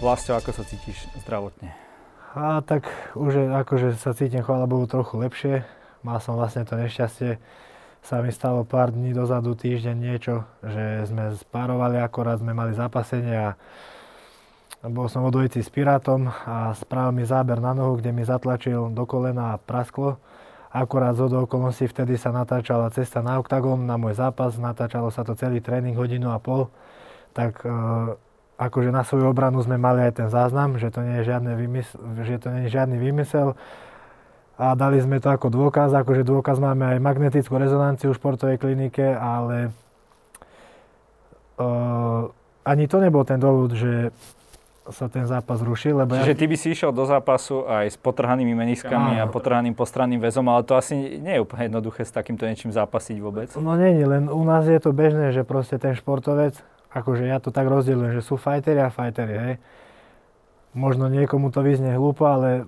Vlastne, ako sa cítiš zdravotne? A tak už akože sa cítim, chvála Bohu, trochu lepšie. Mal som vlastne to nešťastie. Sa mi stalo pár dní dozadu, týždeň niečo, že sme spárovali, akorát sme mali zapasenie a bol som o dvojici s Pirátom a spravil mi záber na nohu, kde mi zatlačil do kolena a prasklo. Akorát z okolností vtedy sa natáčala cesta na OKTAGON na môj zápas, natáčalo sa to celý tréning hodinu a pol. Tak e, akože na svoju obranu sme mali aj ten záznam, že to nie je, žiadne vymysel, že to nie je žiadny vymysel a dali sme to ako dôkaz, akože dôkaz máme aj magnetickú rezonanciu v športovej klinike, ale uh, ani to nebol ten dôvod, že sa ten zápas rušil. Lebo Čiže ja... ty by si išiel do zápasu aj s potrhanými meniskami Áno. a potrhaným postranným väzom, ale to asi nie je úplne jednoduché s takýmto niečím zápasiť vôbec. No nie, len u nás je to bežné, že proste ten športovec akože ja to tak rozdielujem, že sú fajteri a fajteri, hej. Možno niekomu to vyznie hlúpo, ale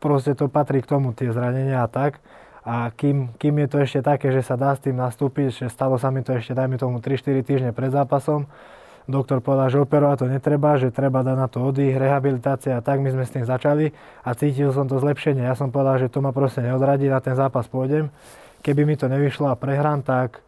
proste to patrí k tomu, tie zranenia a tak. A kým, kým je to ešte také, že sa dá s tým nastúpiť, že stalo sa mi to ešte, dajme tomu 3-4 týždne pred zápasom, doktor povedal, že operovať to netreba, že treba dať na to oddych, rehabilitácia a tak my sme s tým začali a cítil som to zlepšenie. Ja som povedal, že to ma proste neodradí, na ten zápas pôjdem. Keby mi to nevyšlo a prehrám, tak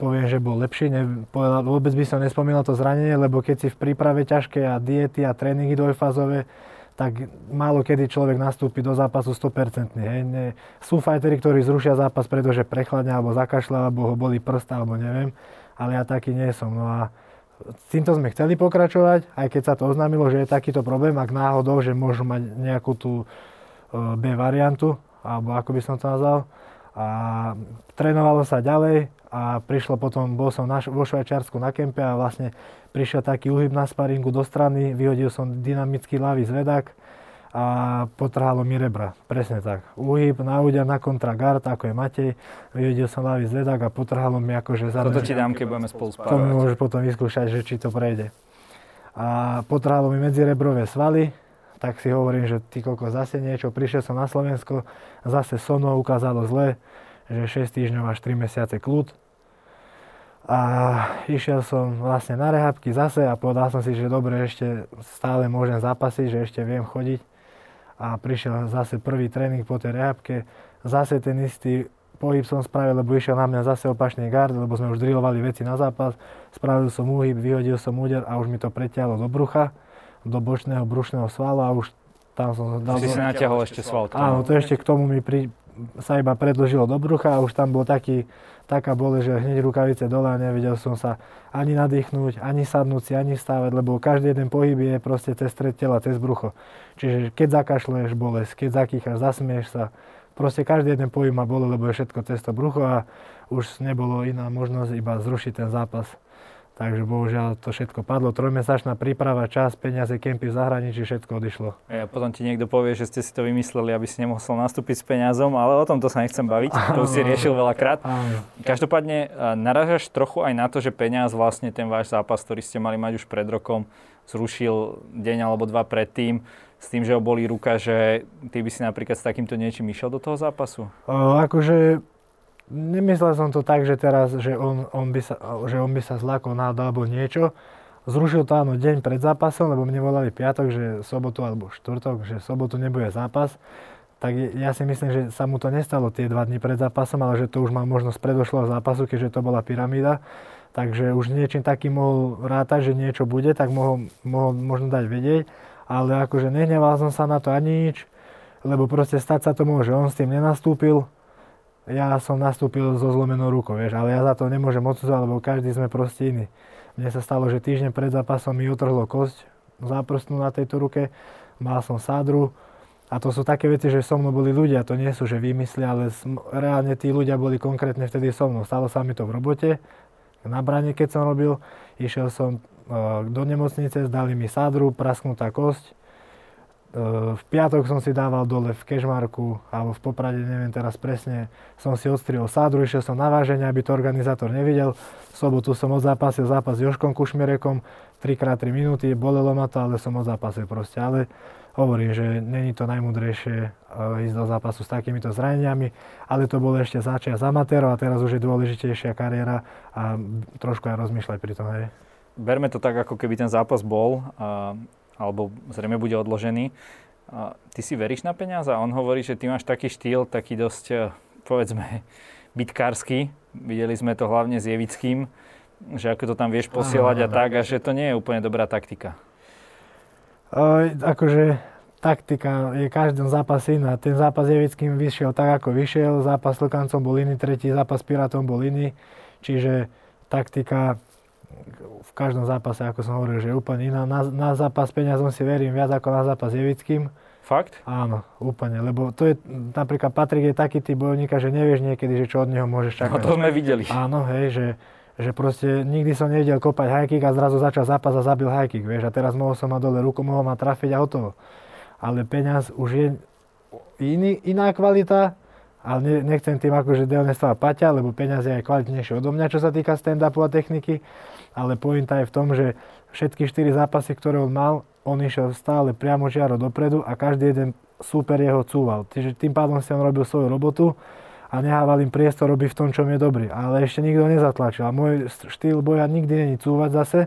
poviem, že bol lepší. Ne, vôbec by som nespomínal to zranenie, lebo keď si v príprave ťažké a diety a tréningy dvojfázové, tak málo kedy človek nastúpi do zápasu 100%. Hej. Ne, sú fajteri, ktorí zrušia zápas, pretože prechladne alebo zakašľa, alebo ho boli prsta, alebo neviem, ale ja taký nie som. No a s týmto sme chceli pokračovať, aj keď sa to oznámilo, že je takýto problém, ak náhodou, že môžu mať nejakú tú e, B variantu, alebo ako by som to nazval. A trénovalo sa ďalej, a prišlo potom, bol som na, vo Švajčiarsku na kempe a vlastne prišiel taký uhyb na sparingu do strany, vyhodil som dynamický ľavý zvedák a potrhalo mi rebra. Presne tak. Uhyb na úder na kontra guard, ako je Matej, vyhodil som ľavý zvedák a potrhalo mi akože za... Toto ti dám, keď budeme spolu spávať. To mi môže potom vyskúšať, že či to prejde. A potrhalo mi medzirebrové svaly, tak si hovorím, že ty koľko zase niečo, prišiel som na Slovensko, zase sono ukázalo zle, že 6 týždňov až 3 mesiace kľud. A išiel som vlastne na rehabky zase a povedal som si, že dobre, ešte stále môžem zapasiť, že ešte viem chodiť. A prišiel zase prvý tréning po tej rehabke. Zase ten istý pohyb som spravil, lebo išiel na mňa zase opačný gard, lebo sme už drillovali veci na zápas. Spravil som úhyb, vyhodil som úder a už mi to preťahlo do brucha, do bočného brušného svalu a už tam som dal... Si do... si natiahol ešte sval. Áno, to ešte k tomu mi pri, sa iba predložilo do brucha a už tam bol taký, taká bole, že hneď rukavice dole a nevedel som sa ani nadýchnúť, ani sadnúť si, ani stávať, lebo každý jeden pohyb je proste cez stred tela, cez brucho. Čiže keď zakašleš bolesť, keď zakýchaš, zasmieš sa, proste každý jeden pohyb ma bolo, lebo je všetko cez to brucho a už nebolo iná možnosť iba zrušiť ten zápas. Takže bohužiaľ to všetko padlo. Trojmesačná príprava, čas, peniaze, kempy v zahraničí, všetko odišlo. A potom ti niekto povie, že ste si to vymysleli, aby si nemohol nastúpiť s peniazom, ale o tomto sa nechcem baviť. To si riešil veľakrát. Každopádne naražaš trochu aj na to, že peniaz vlastne ten váš zápas, ktorý ste mali mať už pred rokom, zrušil deň alebo dva predtým s tým, že ho boli ruka, že ty by si napríklad s takýmto niečím išiel do toho zápasu? O, akože Nemyslel som to tak, že teraz, že on, on, by, sa, že on by sa zlákol náhodou alebo niečo. Zrušil to áno deň pred zápasom, lebo mne volali piatok, že sobotu alebo štvrtok, že sobotu nebude zápas. Tak ja si myslím, že sa mu to nestalo tie dva dny pred zápasom, ale že to už mal možnosť predošlého zápasu, keďže to bola pyramída. Takže už niečím takým mohol rátať, že niečo bude, tak mohol, mohol možno dať vedieť. Ale akože nehneval som sa na to ani nič, lebo proste stať sa to môže. On s tým nenastúpil, ja som nastúpil so zlomenou rukou, vieš, ale ja za to nemôžem odsudzovať, lebo každý sme proste iný. Mne sa stalo, že týždeň pred zápasom mi utrhlo kosť záprstnú na tejto ruke, mal som sádru a to sú také veci, že so mnou boli ľudia, to nie sú, že vymysli, ale reálne tí ľudia boli konkrétne vtedy so mnou. Stalo sa mi to v robote, na brane, keď som robil, išiel som e, do nemocnice, zdali mi sádru, prasknutá kosť, v piatok som si dával dole v Kešmarku alebo v Poprade, neviem teraz presne, som si odstrihol sádru, išiel som na váženie, aby to organizátor nevidel. V sobotu som odzápasil zápas s Joškom Kušmirekom, 3x3 minúty, bolelo ma to, ale som odzápasil proste. Ale hovorím, že není to najmudrejšie eh, ísť do zápasu s takýmito zraneniami, ale to bolo ešte začiat z amatérov a teraz už je dôležitejšia kariéra a trošku aj rozmýšľať pri tom. Hej. Berme to tak, ako keby ten zápas bol. A alebo zrejme bude odložený. Ty si veríš na peniaze? A on hovorí, že ty máš taký štýl, taký dosť, e, povedzme, bitkársky. Videli sme to hlavne s Jevickým, že ako to tam vieš posielať a tak, a že to nie je úplne dobrá taktika. Akože taktika je každom zápase iná. Ten zápas Jevickým vyšiel tak, ako vyšiel, zápas s Lukancom bol iný, tretí zápas Pirátom bol iný, čiže taktika v každom zápase, ako som hovoril, že je úplne iná. Na, na zápas peniazom si verím viac ako na zápas Jevickým. Fakt? Áno, úplne, lebo to je, napríklad Patrik je taký typ bojovníka, že nevieš niekedy, že čo od neho môžeš čakať. No to sme videli. Áno, hej, že, že proste nikdy som nevidel kopať high kick a zrazu začal zápas a zabil high kick, vieš, a teraz mohol som mať dole ruku, mohol ma trafiť a hotovo. Ale peňaz už je iný, iná kvalita, ale ne, nechcem tým akože dehonestovať Paťa, lebo peniaz je aj kvalitnejšie odo mňa, čo sa týka stand-upu a techniky, ale pointa je v tom, že všetky 4 zápasy, ktoré on mal, on išiel stále priamo čiaro dopredu a každý jeden súper jeho cúval. Čiže tým pádom si on robil svoju robotu a nehával im priestor robiť v tom, čo je dobrý. Ale ešte nikto nezatlačil. A môj štýl boja nikdy není cúvať zase,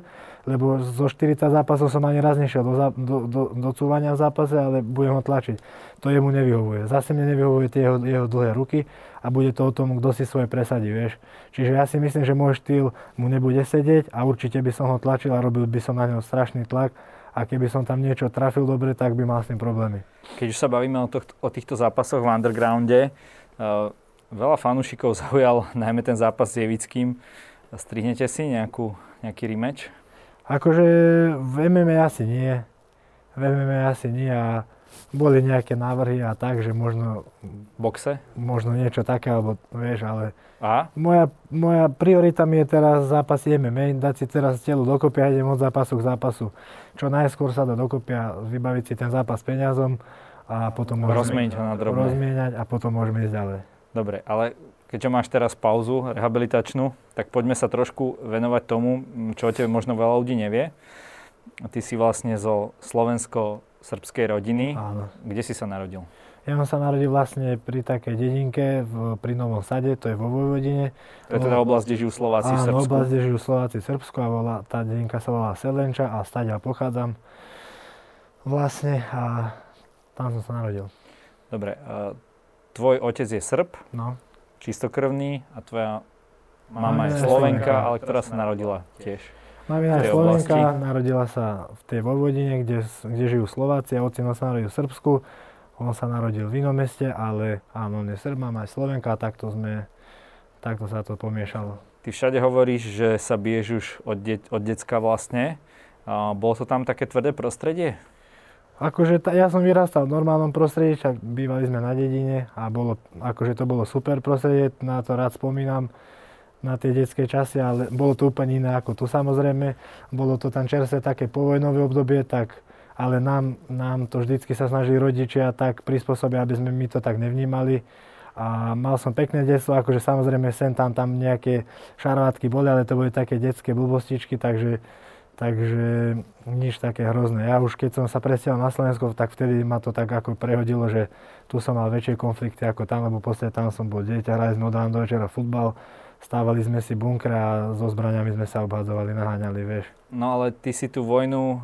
lebo zo 40 zápasov som ani raz nešiel do, do, do, do cúvania v zápase, ale budem ho tlačiť. To jemu nevyhovuje. Zase mne nevyhovuje tie jeho, jeho dlhé ruky a bude to o tom, kto si svoje presadí, vieš. Čiže ja si myslím, že môj štýl mu nebude sedieť a určite by som ho tlačil a robil by som na neho strašný tlak a keby som tam niečo trafil dobre, tak by mal s tým problémy. Keď už sa bavíme o, tohto, o týchto zápasoch v undergrounde, uh, veľa fanúšikov zaujal najmä ten zápas s Jevickým. Strihnete si nejakú, nejaký rematch? Akože v MMA asi nie. V MMA asi nie a boli nejaké návrhy a tak, že možno... Boxe? Možno niečo také, alebo vieš, ale... A? Moja, moja priorita mi je teraz zápas MMA, dať si teraz telo dokopy a idem od zápasu k zápasu. Čo najskôr sa dá dokopy a vybaviť si ten zápas peniazom a potom môžeme... Rozmieniť ho na drobné. Rozmieniať a potom môžeme ísť ďalej. Dobre, ale keďže máš teraz pauzu rehabilitačnú, tak poďme sa trošku venovať tomu, čo o tebe možno veľa ľudí nevie. Ty si vlastne zo slovensko-srbskej rodiny. Áno. Kde si sa narodil? Ja som sa narodil vlastne pri takej dedinke v, pri Novom Sade, to je vo Vojvodine. To je teda oblasť, kde žijú Slováci v Srbsku? Áno, oblasť, kde žijú Slováci v Srbsku a volá, tá dedinka sa volá Selenča a stadiaľ pochádzam vlastne a tam som sa narodil. Dobre, tvoj otec je Srb, no. Čistokrvný a tvoja mama je Slovenka, ale ktorá sa narodila tiež. Mamina je Slovenka, narodila sa v tej Vojvodine, kde, kde žijú Slováci a otcino sa narodil v Srbsku. On sa narodil v inom meste, ale áno, on je Srb, mama je Slovenka a takto sme, takto sa to pomiešalo. Ty všade hovoríš, že sa biješ už od, de- od decka vlastne. A bolo to tam také tvrdé prostredie? Akože ja som vyrastal v normálnom prostredí, však bývali sme na dedine a bolo, akože to bolo super prostredie, na to rád spomínam na tie detské časy, ale bolo to úplne iné ako tu samozrejme. Bolo to tam čerstvé také povojnové obdobie, tak, ale nám, nám to vždycky sa snažili rodičia tak prispôsobiť, aby sme my to tak nevnímali. A mal som pekné detstvo, akože samozrejme sem tam, tam nejaké šarvátky boli, ale to boli také detské blbostičky, takže, takže nič také hrozné. Ja už keď som sa presťahol na Slovensko, tak vtedy ma to tak ako prehodilo, že tu som mal väčšie konflikty ako tam, lebo posledne tam som bol dieťa, hrali sme od rána do večera futbal, stávali sme si bunkre a so zbraniami sme sa obhádzovali, naháňali, vieš. No ale ty si tú vojnu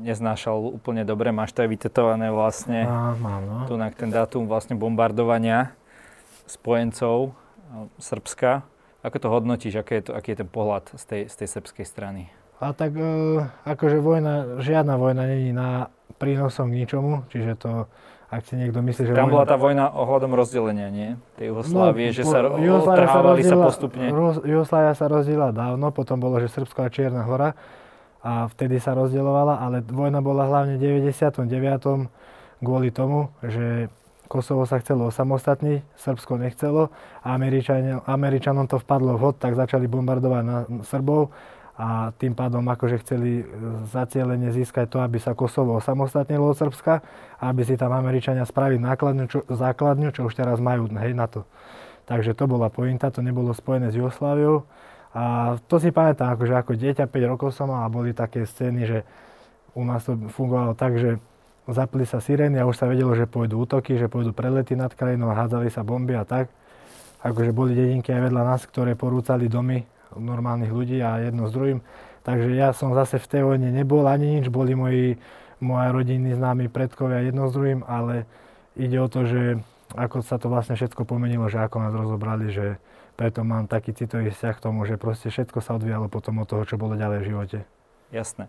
neznášal úplne dobre, máš to aj vytetované vlastne. Á, mám, no. Tu na ten dátum vlastne bombardovania spojencov Srbska. Ako to hodnotíš, aký je, to, aký je ten pohľad z tej, z tej srbskej strany? A tak e, akože vojna, žiadna vojna není na prínosom k ničomu, čiže to ak si niekto myslí, že... Tam bola tá vojna ohľadom rozdelenia, nie? Tej Jugoslávie, no, že sa odtrhávali sa, sa postupne. Jugoslávia sa rozdiela dávno, potom bolo, že Srbsko a Čierna hora a vtedy sa rozdielovala, ale vojna bola hlavne v 99. kvôli tomu, že Kosovo sa chcelo osamostatniť, Srbsko nechcelo a Američanom to vpadlo vhod, tak začali bombardovať na Srbov a tým pádom akože chceli e, zacielene získať to, aby sa Kosovo osamostatnilo od Srbska a aby si tam Američania spravili nákladňu, čo, základňu, čo už teraz majú hej, na to. Takže to bola pointa, to nebolo spojené s Jugosláviou. A to si pamätám, akože ako dieťa 5 rokov som mal a boli také scény, že u nás to fungovalo tak, že zapli sa sirény a už sa vedelo, že pôjdu útoky, že pôjdu prelety nad krajinou, hádzali sa bomby a tak. Akože boli dedinky aj vedľa nás, ktoré porúcali domy normálnych ľudí a jedno s druhým. Takže ja som zase v tej vojne nebol ani nič, boli moji, moja rodiny, známi predkovia jedno s druhým, ale ide o to, že ako sa to vlastne všetko pomenilo, že ako nás rozobrali, že preto mám taký citový vzťah k tomu, že proste všetko sa odvíjalo potom od toho, čo bolo ďalej v živote. Jasné.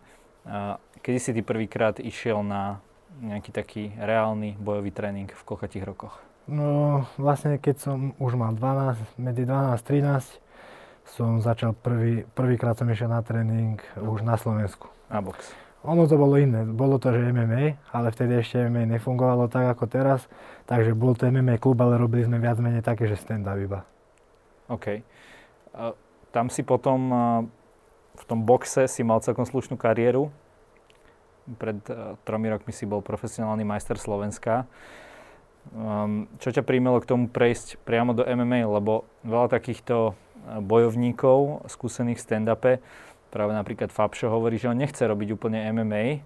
Kedy si ty prvýkrát išiel na nejaký taký reálny bojový tréning v koľkých rokoch? No vlastne keď som už mal 12, medzi 12 a 13 som začal prvý, prvýkrát som išiel na tréning už na Slovensku. Na box. Ono to bolo iné. Bolo to, že MMA, ale vtedy ešte MMA nefungovalo tak ako teraz. Takže bol to MMA klub, ale robili sme viac menej také, že stand-up iba. OK. Tam si potom v tom boxe si mal celkom slušnú kariéru. Pred tromi rokmi si bol profesionálny majster Slovenska. Um, čo ťa príjmelo k tomu prejsť priamo do MMA, lebo veľa takýchto bojovníkov skúsených stand-upe práve napríklad Fabšo hovorí, že on nechce robiť úplne MMA,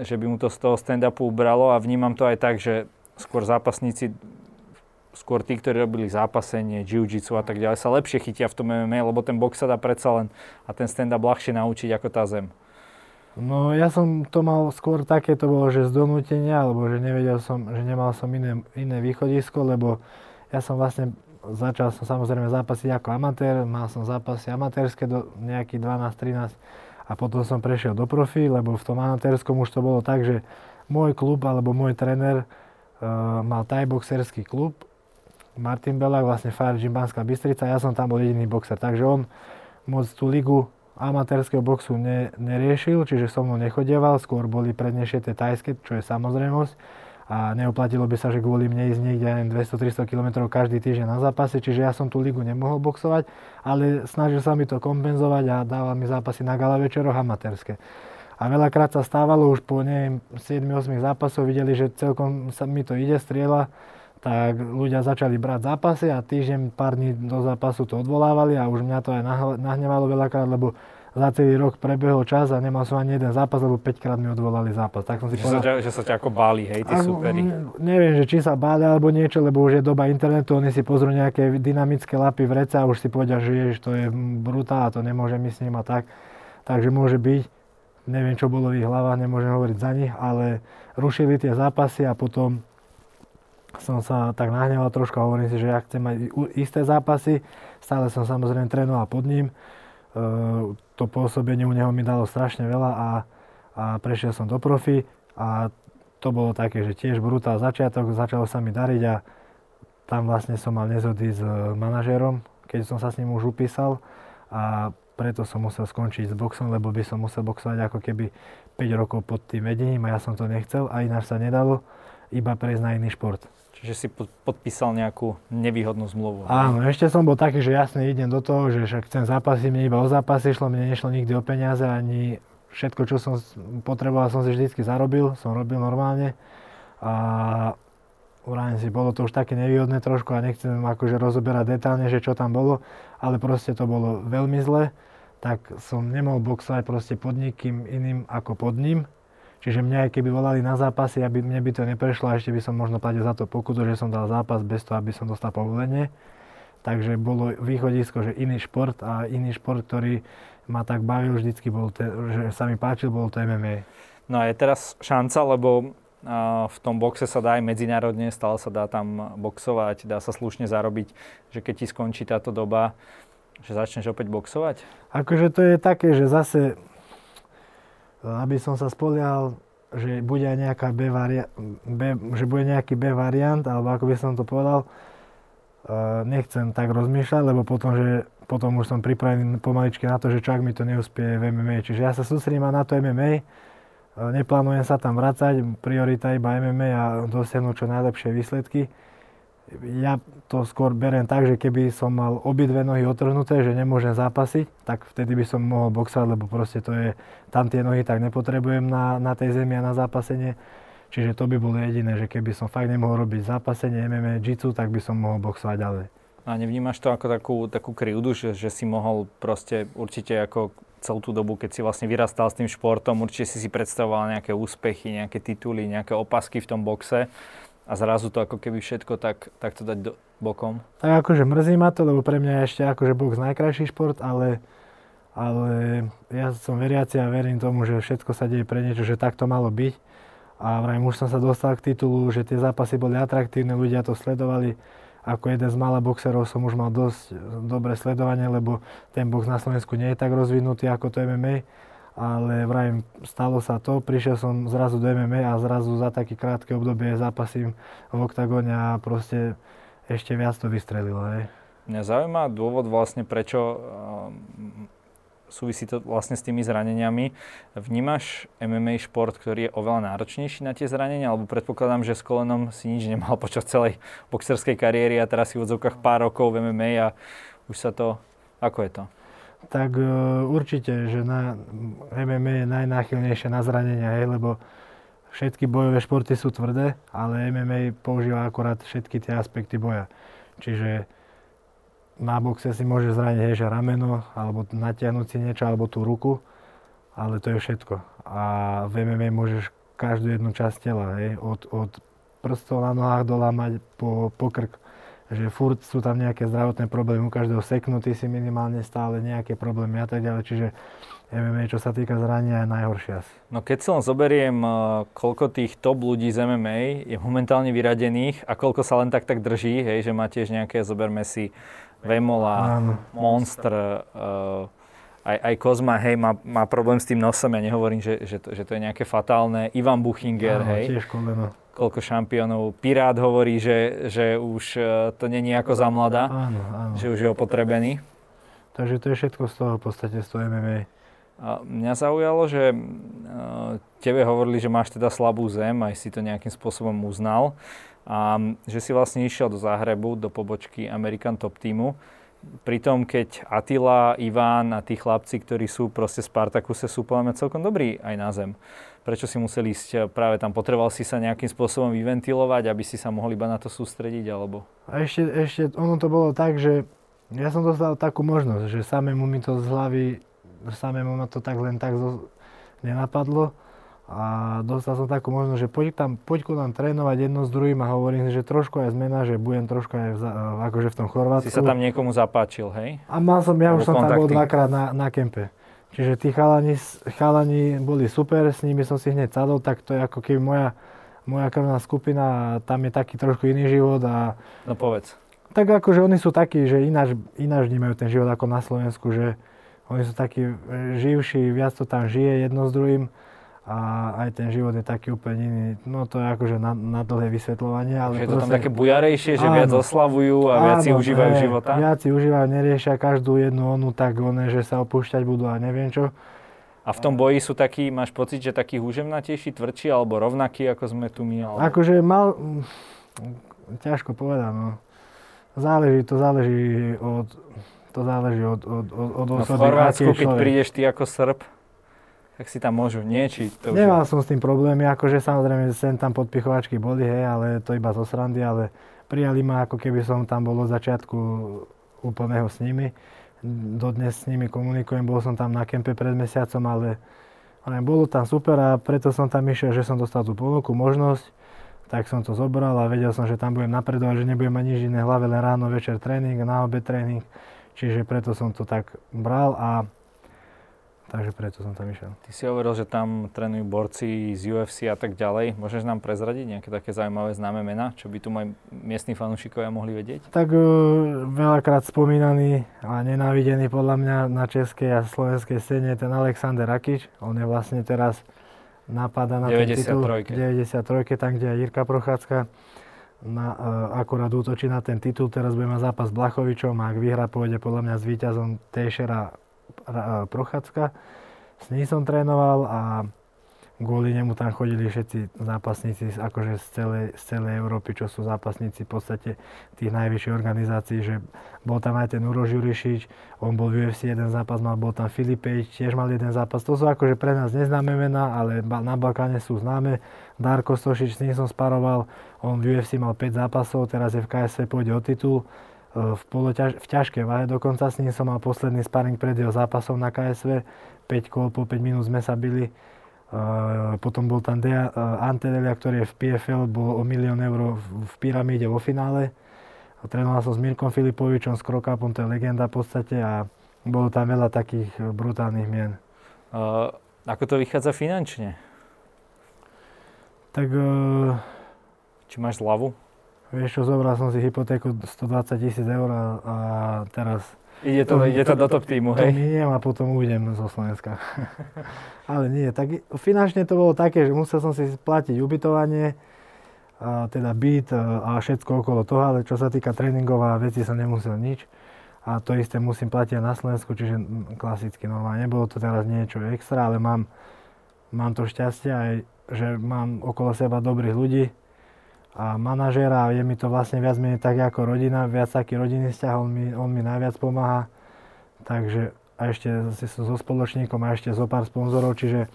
že by mu to z toho stand-upu ubralo a vnímam to aj tak, že skôr zápasníci, skôr tí, ktorí robili zápasenie, jiu-jitsu a tak ďalej, sa lepšie chytia v tom MMA, lebo ten box sa dá predsa len a ten stand-up ľahšie naučiť ako tá zem. No ja som to mal skôr také, to bolo, že z donútenia, alebo že nevedel som, že nemal som iné, iné východisko, lebo ja som vlastne začal som samozrejme zápasiť ako amatér, mal som zápasy amatérske do nejakých 12-13 a potom som prešiel do profi, lebo v tom amatérskom už to bolo tak, že môj klub alebo môj tréner uh, mal thai boxerský klub, Martin Belák, vlastne Fire Gym Banská Bystrica, ja som tam bol jediný boxer, takže on moc tú ligu amatérskeho boxu ne, neriešil, čiže so mnou nechodieval, skôr boli prednejšie tie tajské, čo je samozrejmosť a neoplatilo by sa, že kvôli mne ísť niekde 200-300 km každý týždeň na zápasy, čiže ja som tú ligu nemohol boxovať, ale snažil sa mi to kompenzovať a dával mi zápasy na gala večeroch amatérske. A veľakrát sa stávalo už po neviem, 7-8 zápasov, videli, že celkom sa mi to ide, strieľa, tak ľudia začali brať zápasy a týždeň, pár dní do zápasu to odvolávali a už mňa to aj nahnevalo veľakrát, lebo za celý rok prebehol čas a nemal som ani jeden zápas, lebo 5 krát mi odvolali zápas. Tak som si že, povedal, sa ťa, že sa ťa ako báli, hej, tí superi. Neviem, že či sa báli alebo niečo, lebo už je doba internetu, oni si pozrú nejaké dynamické lapy v rece a už si povedia, že ježiš, to je brutál a to nemôže mi s ním a tak. Takže môže byť, neviem, čo bolo v ich hlavách, nemôžem hovoriť za nich, ale rušili tie zápasy a potom som sa tak nahneval trošku a hovorím si, že ja chcem mať isté zápasy. Stále som samozrejme trénoval pod ním to pôsobenie u neho mi dalo strašne veľa a, a prešiel som do profi a to bolo také, že tiež brutál začiatok, začalo sa mi dariť a tam vlastne som mal nezhody s e, manažérom, keď som sa s ním už upísal a preto som musel skončiť s boxom, lebo by som musel boxovať ako keby 5 rokov pod tým vedením a ja som to nechcel a ináč sa nedalo iba prejsť na iný šport. Čiže si podpísal nejakú nevýhodnú zmluvu. Áno, ešte som bol taký, že jasne idem do toho, že však chcem zápasy, mne iba o zápasy šlo, mne nešlo nikdy o peniaze, ani všetko, čo som potreboval, som si vždy zarobil, som robil normálne. A Urajím si, bolo to už také nevýhodné trošku a nechcem akože rozoberať detálne, že čo tam bolo, ale proste to bolo veľmi zle, tak som nemohol boxovať proste pod nikým iným ako pod ním, Čiže mňa keby volali na zápasy, aby mne by to neprešlo a ešte by som možno platil za to pokutu, že som dal zápas bez toho, aby som dostal povolenie. Takže bolo východisko, že iný šport a iný šport, ktorý ma tak bavil vždycky, bol te, že sa mi páčil, bol to MMA. No a je teraz šanca, lebo v tom boxe sa dá aj medzinárodne, stále sa dá tam boxovať, dá sa slušne zarobiť, že keď ti skončí táto doba, že začneš opäť boxovať? Akože to je také, že zase aby som sa spolial, že bude aj nejaká B, varia- B, že bude nejaký B variant, alebo ako by som to povedal, uh, nechcem tak rozmýšľať, lebo potom, že potom už som pripravený pomaličky na to, že čak mi to neúspie v MMA. Čiže ja sa sústredím na to MMA, uh, neplánujem sa tam vracať, priorita iba MMA a dosiahnuť čo najlepšie výsledky ja to skôr beriem tak, že keby som mal obidve nohy otrhnuté, že nemôžem zápasiť, tak vtedy by som mohol boxovať, lebo proste to je, tam tie nohy tak nepotrebujem na, na tej zemi a na zápasenie. Čiže to by bolo jediné, že keby som fakt nemohol robiť zápasenie MMA jitsu, tak by som mohol boxovať ďalej. A nevnímaš to ako takú, takú krivdu, že, že si mohol proste určite ako celú tú dobu, keď si vlastne vyrastal s tým športom, určite si si predstavoval nejaké úspechy, nejaké tituly, nejaké opasky v tom boxe a zrazu to ako keby všetko tak, tak to dať do, bokom? Tak akože mrzí ma to, lebo pre mňa je ešte akože box najkrajší šport, ale ale ja som veriaci a verím tomu, že všetko sa deje pre niečo, že tak to malo byť. A vrajím, už som sa dostal k titulu, že tie zápasy boli atraktívne, ľudia to sledovali. Ako jeden z malých boxerov som už mal dosť dobré sledovanie, lebo ten box na Slovensku nie je tak rozvinutý ako to MMA. Ale vrajím, stalo sa to, prišiel som zrazu do MMA a zrazu za také krátke obdobie zápasím v oktagóne a proste ešte viac to vystrelilo. Hej. Mňa zaujíma dôvod vlastne, prečo súvisí to vlastne s tými zraneniami. Vnímaš MMA šport, ktorý je oveľa náročnejší na tie zranenia, alebo predpokladám, že s kolenom si nič nemal počas celej boxerskej kariéry a teraz si v odzovkách pár rokov v MMA a už sa to... Ako je to? Tak e, určite, že na MMA je najnáchylnejšie na zranenia, hej, lebo všetky bojové športy sú tvrdé, ale MMA používa akorát všetky tie aspekty boja. Čiže na boxe si môže zraniť hej, že rameno, alebo natiahnuť si niečo, alebo tú ruku, ale to je všetko. A v MMA môžeš každú jednu časť tela, hej, od, od prstov na nohách dolámať po, po krk. Že furt sú tam nejaké zdravotné problémy, u každého seknutý si minimálne stále nejaké problémy a tak ďalej. Čiže MMA, čo sa týka zrania, je najhoršia. No keď si len zoberiem, eh, koľko tých top ľudí z MMA je momentálne vyradených a koľko sa len tak tak drží, hej, že má tiež nejaké, zoberme si Vemola, Monster, uh, aj, aj Kozma, hej, má, má problém s tým nosom, ja nehovorím, že, že, to, že to je nejaké fatálne. Ivan Buchinger, Áno, hej. Tiež koleno. Koľko šampiónov. Pirát hovorí, že, že už uh, to není ako za mladá, áno, áno. že už je opotrebený. Takže to je všetko z toho v podstate, z toho MMA. A mňa zaujalo, že uh, tebe hovorili, že máš teda slabú zem, aj si to nejakým spôsobom uznal a že si vlastne išiel do Záhrebu, do pobočky American Top Teamu. Pritom, keď Attila, Iván a tí chlapci, ktorí sú proste z Spartakuse, sú podľa celkom dobrí aj na zem. Prečo si musel ísť práve tam? Potreboval si sa nejakým spôsobom vyventilovať, aby si sa mohol iba na to sústrediť, alebo? A ešte, ešte ono to bolo tak, že ja som dostal takú možnosť, že samému mi to z hlavy, samému ma to tak len tak zo, nenapadlo a dostal som takú možnosť, že poď, tam, poď ku nám trénovať jedno s druhým a hovorím, že trošku aj zmena, že budem trošku aj v, akože v tom Chorvátsku. Si sa tam niekomu zapáčil, hej? A mal som, ja už som tam bol dvakrát na, na kempe. Čiže tí chalani, chalani boli super, s nimi som si hneď sadol, tak to je ako keby moja, moja krvná skupina tam je taký trošku iný život a... No povedz. Tak akože oni sú takí, že ináč, ináč vnímajú ten život ako na Slovensku, že oni sú takí živší, viac to tam žije jedno s druhým a aj ten život je taký úplne iný. No to je akože na, na dlhé vysvetľovanie. Ale je to tam také bujarejšie, že áno, viac oslavujú a viac si užívajú ne, života? Viac si užívajú, neriešia každú jednu onu tak one, že sa opúšťať budú a neviem čo. A v tom boji sú takí, máš pocit, že taký húžemnatejší, tvrdší alebo rovnaký, ako sme tu my? Ale... Akože mal, ťažko povedať, no. Záleží, to záleží od, to záleží od, od, od, od no v Chorvátsku, keď prídeš ty ako Srb, tak si tam môžu, nie? Či to Nemal som s tým problémy, akože samozrejme sem tam podpichovačky boli, hej, ale to iba zo srandy, ale prijali ma ako keby som tam bol od začiatku úplného s nimi. Dodnes s nimi komunikujem, bol som tam na kempe pred mesiacom, ale, ale bolo tam super a preto som tam išiel, že som dostal tú ponuku, možnosť, tak som to zobral a vedel som, že tam budem napredovať, že nebudem mať nič iné hlave, len ráno, večer tréning, na obed tréning. Čiže preto som to tak bral a Takže preto som tam išiel. Ty si hovoril, že tam trénujú borci z UFC a tak ďalej. Môžeš nám prezradiť nejaké také zaujímavé známe mená, čo by tu moji miestni fanúšikovia mohli vedieť? Tak uh, veľakrát spomínaný a nenávidený podľa mňa na českej a slovenskej scéne je ten Alexander Rakič. On je vlastne teraz napadá na 93. ten titul. 93. tam, kde je Jirka Prochádzka. Na, uh, akurát útočí na ten titul, teraz bude mať zápas s Blachovičom a ak vyhra, pôjde podľa mňa s víťazom Tejšera Prochádzka. S ním som trénoval a kvôli nemu tam chodili všetci zápasníci akože z celej, z celej Európy, čo sú zápasníci v podstate tých najvyšších organizácií, že bol tam aj ten Urož Jurišič, on bol v UFC jeden zápas, mal, bol tam Filipejč, tiež mal jeden zápas. To sú akože pre nás neznáme mená, ale na Balkáne sú známe. Darko Stošič, s ním som sparoval, on v UFC mal 5 zápasov, teraz je v KSV, pôjde o titul v, poloťaž, v ťažkej váhe. Dokonca s ním som mal posledný sparring pred jeho zápasom na KSV. 5 kol po 5 minút sme sa bili. Uh, potom bol tam Dea, uh, Antedelia, ktorý je v PFL, bol o milión eur v, v pyramíde vo finále. Trénoval som s Mirkom Filipovičom, s Krokapom, to je legenda v podstate. A Bolo tam veľa takých brutálnych mien. Uh, ako to vychádza finančne? Tak... Uh, Či máš zľavu? Vieš čo, zobral som si hypotéku 120 tisíc eur a, a teraz... Ide to, to, ide to, to do top týmu, hej? To miniem a potom ujdem zo Slovenska. Ale nie, tak finančne to bolo také, že musel som si platiť ubytovanie, a teda byt a všetko okolo toho, ale čo sa týka tréningov a veci som nemusel nič. A to isté musím platiť na Slovensku, čiže klasicky normálne. Nebolo to teraz niečo extra, ale mám, mám to šťastie aj, že mám okolo seba dobrých ľudí, a manažéra je mi to vlastne viac menej tak ako rodina, viac taký rodinný vzťah, on mi, on mi najviac pomáha. Takže a ešte som so spoločníkom a ešte zo pár sponzorov, čiže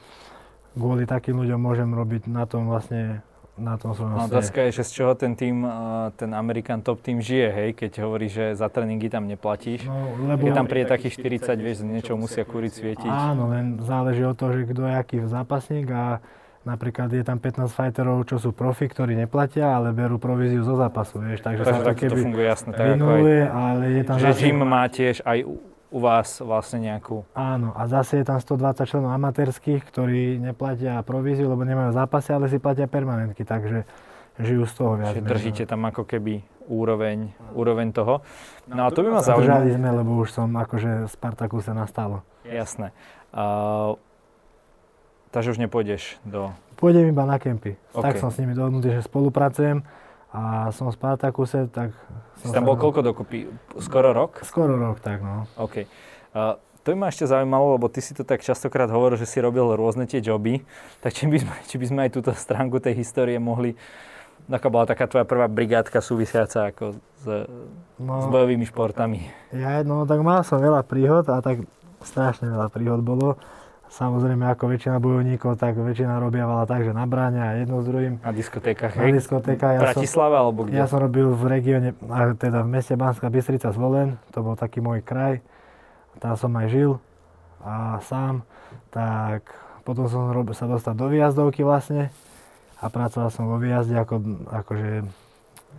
kvôli takým ľuďom môžem robiť na tom vlastne na tom svojom no, Otázka je, že z čoho ten tým, ten American Top Team žije, hej, keď hovorí, že za tréningy tam neplatíš. No, lebo... Keď tam príde takých 40, vieš, niečo musia kúriť, svietiť. Áno, len záleží od toho, že kto je aký zápasník a Napríklad je tam 15 fighterov, čo sú profi, ktorí neplatia, ale berú províziu zo zápasu, vieš. Takže sa to keby funguje jasne, tak ako aj, ale je tam že zase... gym má tiež aj u, u vás vlastne nejakú... Áno, a zase je tam 120 členov amatérských, ktorí neplatia províziu, lebo nemajú zápasy, ale si platia permanentky, takže žijú z toho viac. Čiže držíte tam ako keby úroveň, úroveň toho. No a to by ma zaujímalo. Držali sme, lebo už som akože Spartakuse nastalo. Jasné. Uh, Takže už nepôjdeš do... Pôjdem iba na kempy. Okay. Tak som s nimi dohodnutý, že spolupracujem a som v Spartakuse, tak... Som tam bol koľko dokopy? Skoro rok? Skoro rok, tak no. OK. Uh, to by ma ešte zaujímalo, lebo ty si to tak častokrát hovoril, že si robil rôzne tie joby, tak či by sme, či by sme aj túto stránku tej histórie mohli Aká bola taká tvoja prvá brigádka súvisiaca ako s, no, s bojovými športami? Ja, no tak mal som veľa príhod a tak strašne veľa príhod bolo. Samozrejme, ako väčšina bojovníkov, tak väčšina robievala tak, že na bráne a jedno s druhým. Na diskotékach, Na diskotékach. Ja Bratislava alebo kde? Ja som robil v regióne, teda v meste Banská Bystrica Zvolen, to bol taký môj kraj. Tam som aj žil a sám. Tak potom som sa dostal do výjazdovky vlastne a pracoval som vo výjazde ako, akože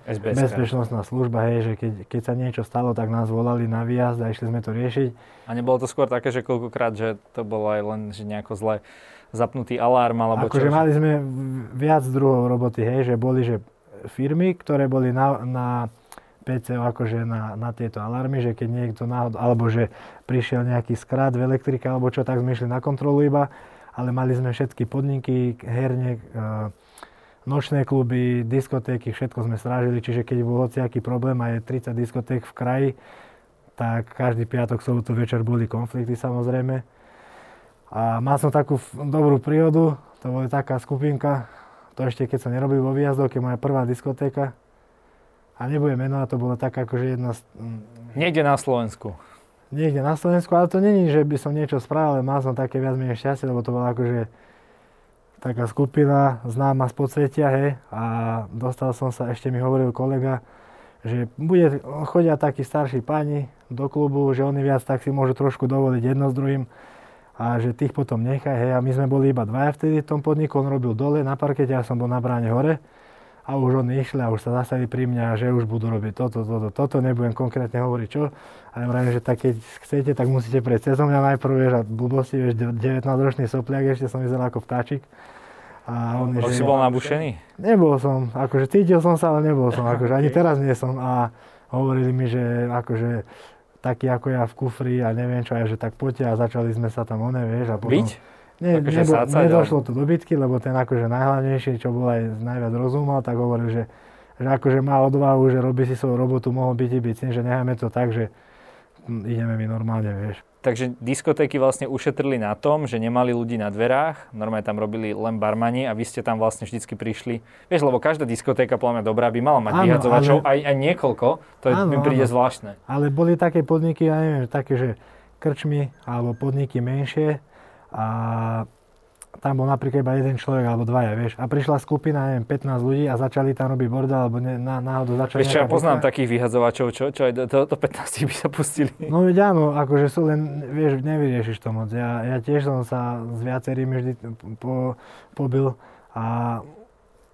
SBS. bezpečnostná služba, hej, že keď, keď sa niečo stalo, tak nás volali na výjazd a išli sme to riešiť. A nebolo to skôr také, že koľkokrát, že to bolo aj len že nejako zle zapnutý alarm, alebo akože mali sme viac druhov roboty, hej, že boli že firmy, ktoré boli na, na PC akože na, na tieto alarmy, že keď niekto náhodou, alebo že prišiel nejaký skrát v elektrike alebo čo, tak sme išli na kontrolu iba, ale mali sme všetky podniky, herne, uh, nočné kluby, diskotéky, všetko sme strážili, čiže keď bol hociaký problém a je 30 diskoték v kraji, tak každý piatok, sobotu večer boli konflikty samozrejme. A mal som takú dobrú príhodu, to bola taká skupinka, to ešte keď som nerobil vo výjazdovke, moja prvá diskotéka. A nebudem menovať, to bola taká akože jedna z... Niekde na Slovensku. Niekde na Slovensku, ale to není, že by som niečo spravil, ale mal som také viac menej šťastie, lebo to bola akože taká skupina známa z podsvetia, hej, a dostal som sa, ešte mi hovoril kolega, že bude, chodia takí starší páni do klubu, že oni viac tak si môžu trošku dovoliť jedno s druhým a že tých potom nechaj, hej, a my sme boli iba dvaja vtedy v tom podniku, on robil dole na parkete, ja som bol na bráne hore a už oni išli a už sa zastavili pri mňa, že už budú robiť toto, toto, toto, nebudem konkrétne hovoriť čo, ale vravím, že tak keď chcete, tak musíte prejsť cez mňa najprv, vieš, a blbosti, vieš, 19-ročný sopliak, ešte som vyzeral ako vtáčik. A on že... si bol nabušený? Nebol som, akože cítil som sa, ale nebol som, akože ani teraz nie som a hovorili mi, že akože taký ako ja v kufri a neviem čo, a že tak poďte a začali sme sa tam, one, vieš, a potom... Byť? Nie, akože nebo, sácať, nedošlo to do bitky, lebo ten akože najhlavnejší, čo bol aj najviac rozumel, tak hovoril, že, že akože má odvahu, že robí si svoju robotu, mohol byť i byť že necháme to tak, že hm, ideme mi normálne, vieš. Takže diskotéky vlastne ušetrili na tom, že nemali ľudí na dverách, normálne tam robili len barmani a vy ste tam vlastne vždycky prišli. Vieš, lebo každá diskotéka, podľa mňa dobrá, by mala mať vyhadzovačov ale... aj, aj niekoľko, to áno, mi príde áno. zvláštne. Ale boli také podniky, ja neviem, také, že krčmy alebo podniky menšie a tam bol napríklad iba jeden človek alebo dvaja, vieš. A prišla skupina, neviem, 15 ľudí a začali tam robiť bordel, alebo ne, na, náhodou začali... Vieš čo, ja poznám pekná... takých vyhadzovačov, čo, čo aj do, do, do 15 by sa pustili. No veď áno, akože sú len, vieš, nevyriešiš to moc. Ja, ja tiež som sa s viacerými vždy po, pobil a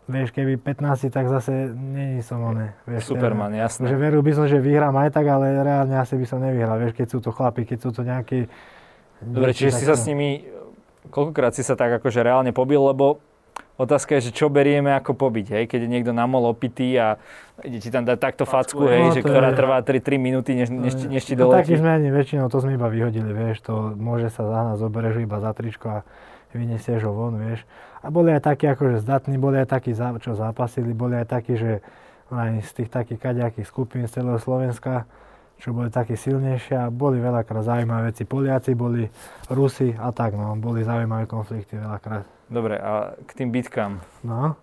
vieš, keby 15, tak zase není som oné. Vieš, Superman, teda, jasné. Že veril by som, že vyhrám aj tak, ale reálne asi by som nevyhral. Vieš, keď sú to chlapi, keď sú to nejakí... Dobre, čiže si sa s nimi, koľkokrát si sa tak akože reálne pobil, lebo Otázka je, že čo berieme ako pobyť, hej? keď je niekto namol opitý a ide ti tam dať takto facku, hej, no, že ktorá je... trvá 3, 3 minúty, než, než, než ti no, doletí. Taký sme ani väčšinou, to sme iba vyhodili, vieš, to môže sa za nás zoberieš iba za tričko a vyniesieš ho von, vieš. A boli aj takí akože zdatní, boli aj takí, čo zápasili, boli aj takí, že aj z tých takých kaďakých skupín z celého Slovenska, čo boli takí silnejšie a boli veľakrát zaujímavé veci. Poliaci boli, Rusi a tak, no, boli zaujímavé konflikty veľakrát. Dobre, a k tým bitkám. No.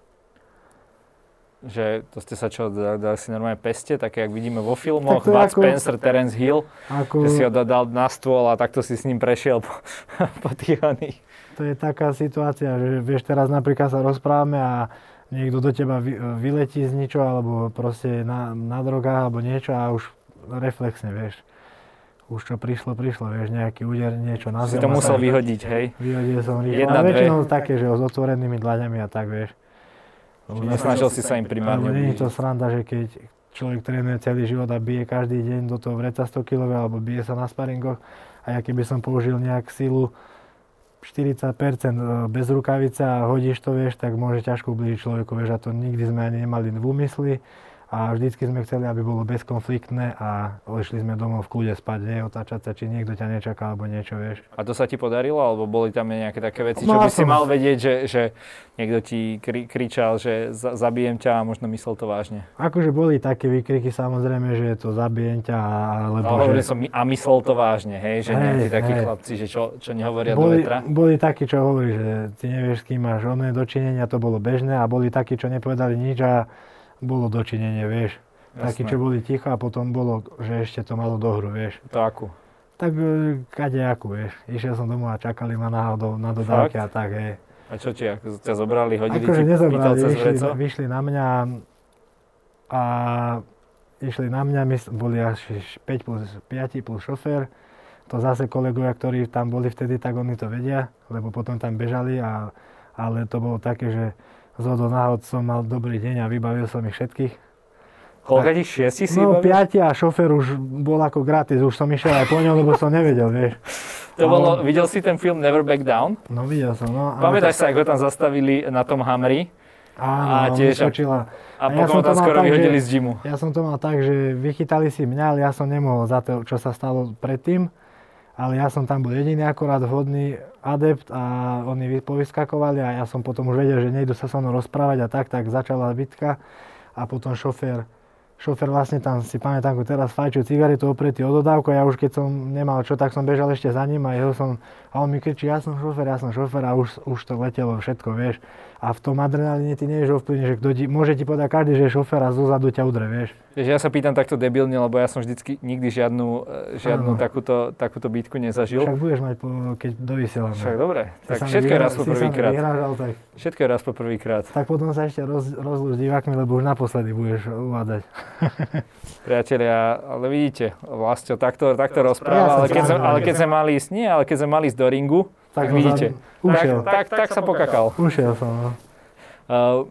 Že to ste sa čo, dali si normálne peste, také jak vidíme vo filmoch, Bud ako, Spencer, Terence Hill, ako, že si ho dal na stôl a takto si s ním prešiel po, po tých oných. To je taká situácia, že vieš, teraz napríklad sa rozprávame a niekto do teba vy, vyletí z ničo, alebo proste na, na drogách, alebo niečo a už reflexne, vieš už čo prišlo, prišlo, vieš, nejaký úder, niečo na zem. Si to musel tak, vyhodiť, hej? Vyhodil som rýchlo. Jedna, ale väčšinou dve. také, že s otvorenými dlaňami a tak, vieš. Čiže nesnažil si sa im primárne Nie je to sranda, že keď človek trénuje celý život a bije každý deň do toho vreca 100 kg alebo bije sa na sparingoch a ja keby som použil nejak silu 40% e, bez rukavice a hodíš to, vieš, tak môže ťažko ubližiť človeku, vieš, a to nikdy sme ani nemali v úmysli a vždycky sme chceli, aby bolo bezkonfliktné a išli sme domov v kľude spať, neotáčať sa, či niekto ťa nečaká alebo niečo, vieš. A to sa ti podarilo, alebo boli tam nejaké také veci, čo by som... si mal vedieť, že, že niekto ti kri, kričal, že zabijem ťa a možno myslel to vážne? Akože boli také výkriky samozrejme, že to zabijem ťa, alebo ale že... som a myslel to vážne, hej, že nejakí takí chlapci, že čo, čo nehovoria boli, do vetra? Boli takí, čo hovorí, že ty nevieš, s kým máš oné dočinenia, to bolo bežné a boli takí, čo nepovedali nič a bolo dočinenie, vieš. Jasné. Takí, čo boli ticho a potom bolo, že ešte to malo dohru, vieš. To akú? Tak e, akú, vieš. Išiel som domov a čakali ma do, na dodávky a tak, hej. A čo ti, ako ťa zobrali, hodili akože ti nezobrali, vyšli, vyšli na mňa a išli na mňa, my boli až 5 plus 5 plus šofér. To zase kolegovia, ktorí tam boli vtedy, tak oni to vedia, lebo potom tam bežali, a, ale to bolo také, že z náhod som mal dobrý deň a vybavil som ich všetkých. Koľko tých šiesti si No, piati a šofer už bol ako gratis, už som išiel aj po ňom, lebo som nevedel, vieš. To bolo, videl si ten film Never Back Down? No videl som, no. Pamätáš sa, ako tam zastavili na tom Hamri? Áno, a tiež, A, a potom ja tam skoro tak, vyhodili že, z gymu. Ja som to mal tak, že vychytali si mňa, ale ja som nemohol za to, čo sa stalo predtým. Ale ja som tam bol jediný akorát vhodný adept a oni povyskakovali a ja som potom už vedel, že nejdu sa so mnou rozprávať a tak, tak začala bitka a potom šofér šofer vlastne tam si pamätám, ako teraz fajčil cigaretu opretý od dodávku a ja už keď som nemal čo, tak som bežal ešte za ním a jeho som, a on mi kričí, ja som šofer, ja som šofer a už, už to letelo všetko, vieš. A v tom adrenalíne ty nevieš ovplyvniť, že kto ti, môže ti povedať každý, že je šofer a zozadu ťa udre, vieš. Ja sa pýtam takto debilne, lebo ja som vždycky nikdy žiadnu, e, žiadnu takúto, takúto bitku nezažil. Však budeš mať, po, keď dovysielame. Však dobre, tak všetko je raz po prvýkrát. Tak... Všetko je raz po prvýkrát. Tak potom sa ešte roz, rozlúž divákmi, lebo už naposledy budeš uvádzať. Priatelia, ale vidíte, vlastne takto, takto rozpráva, ja ale, keď sme, ale keď sme mali ísť, nie, ale keď sme mali ísť do ringu, tak, tak vidíte, ušiel. Tak, tak, tak, sa pokakal. Ušiel som, no. Uh,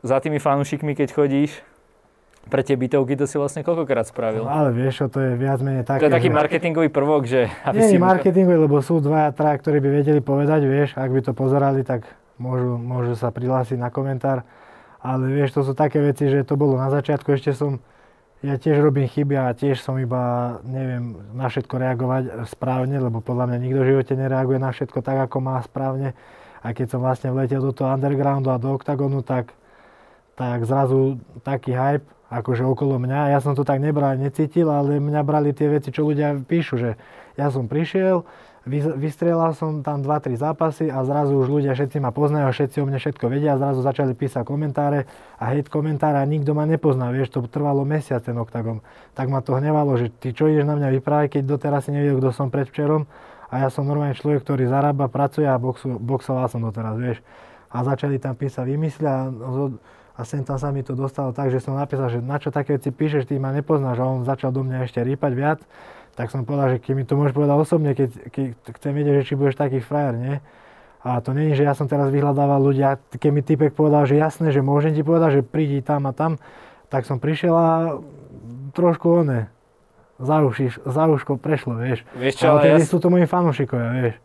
za tými fanúšikmi, keď chodíš, pre tie bytovky to si vlastne koľkokrát spravil? No, ale vieš čo, to je viac menej také, To je taký že... marketingový prvok, že... Aby Nie si... marketingový, lebo sú dvaja, traja, ktorí by vedeli povedať, vieš, ak by to pozerali, tak môžu, môžu sa prihlásiť na komentár. Ale vieš, to sú také veci, že to bolo na začiatku, ešte som ja tiež robím chyby a tiež som iba, neviem, na všetko reagovať správne, lebo podľa mňa nikto v živote nereaguje na všetko tak, ako má správne. A keď som vlastne vletel do toho undergroundu a do oktagonu, tak, tak zrazu taký hype, akože okolo mňa. Ja som to tak nebral, necítil, ale mňa brali tie veci, čo ľudia píšu, že ja som prišiel, Vystrelal som tam 2-3 zápasy a zrazu už ľudia všetci ma poznajú, všetci o mne všetko vedia a zrazu začali písať komentáre a hejt komentáre a nikto ma nepozná, vieš, to trvalo mesiac ten oktagom. Tak ma to hnevalo, že ty čo ideš na mňa vyprávať, keď doteraz si nevedel, kto som predvčerom a ja som normálne človek, ktorý zarába, pracuje a boxu, boxoval som doteraz, vieš. A začali tam písať vymysľa a, a sem tam sa mi to dostalo tak, že som napísal, že na čo také veci píšeš, ty ma nepoznáš a on začal do mňa ešte rýpať viac tak som povedal, že keď mi to môžeš povedať osobne, keď, keď chcem vedieť, že či budeš taký frajer, nie? A to je, že ja som teraz vyhľadával ľudia, keď mi typek povedal, že jasné, že môžem ti povedať, že prídi tam a tam, tak som prišiel a trošku oné, za, uši, za uško prešlo, vieš. Vieš čo, ale, ale ja... sú to moji fanúšikovia, vieš.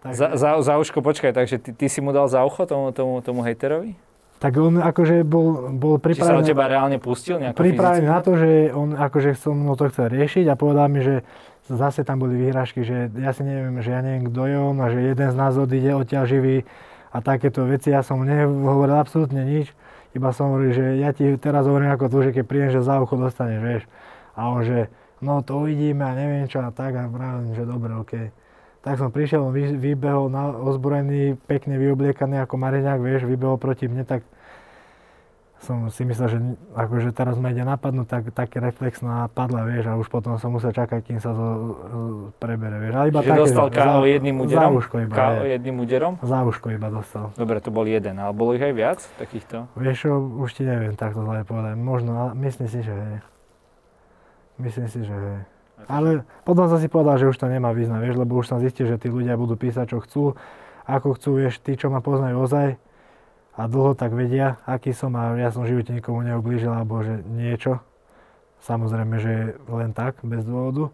Tak... Za, za, za uško, počkaj, takže ty, ty si mu dal za ucho tomu, tomu, tomu hejterovi? Tak on akože bol, bol pripravený... Či sa teba reálne pustil Pripravený na to, že on akože som mu to chcel riešiť a povedal mi, že zase tam boli výhražky, že ja si neviem, že ja neviem, kto je on a že jeden z nás odíde odtiaľ živý a takéto veci. Ja som nehovoril absolútne nič, iba som hovoril, že ja ti teraz hovorím ako tu, že keď prídem, že za ucho dostaneš, vieš. A on, že no to uvidíme a neviem čo a tak a vravím, že dobre, okej. Okay. Tak som prišiel, on vybehol na, ozbrojený, pekne vyobliekaný ako Mareňák, vieš, vybehol proti mne, tak som si myslel, že akože teraz ma ide napadnúť, tak, také reflexná padla, vieš, a už potom som musel čakať, kým sa to prebere, vieš. Ale iba Čiže také, dostal KO jedným úderom? Za uško iba, KO jedným úderom? Za uško iba dostal. Dobre, to bol jeden, ale bolo ich aj viac takýchto? Vieš čo, už ti neviem takto zle povedať. Možno, ale myslím si, že hej. Myslím si, že hej. Ale potom som si povedal, že už to nemá význam, vieš, lebo už som zistil, že tí ľudia budú písať, čo chcú, ako chcú, vieš, tí, čo ma poznajú ozaj a dlho tak vedia, aký som a ja som v živote nikomu neublížil, alebo že niečo. Samozrejme, že len tak, bez dôvodu.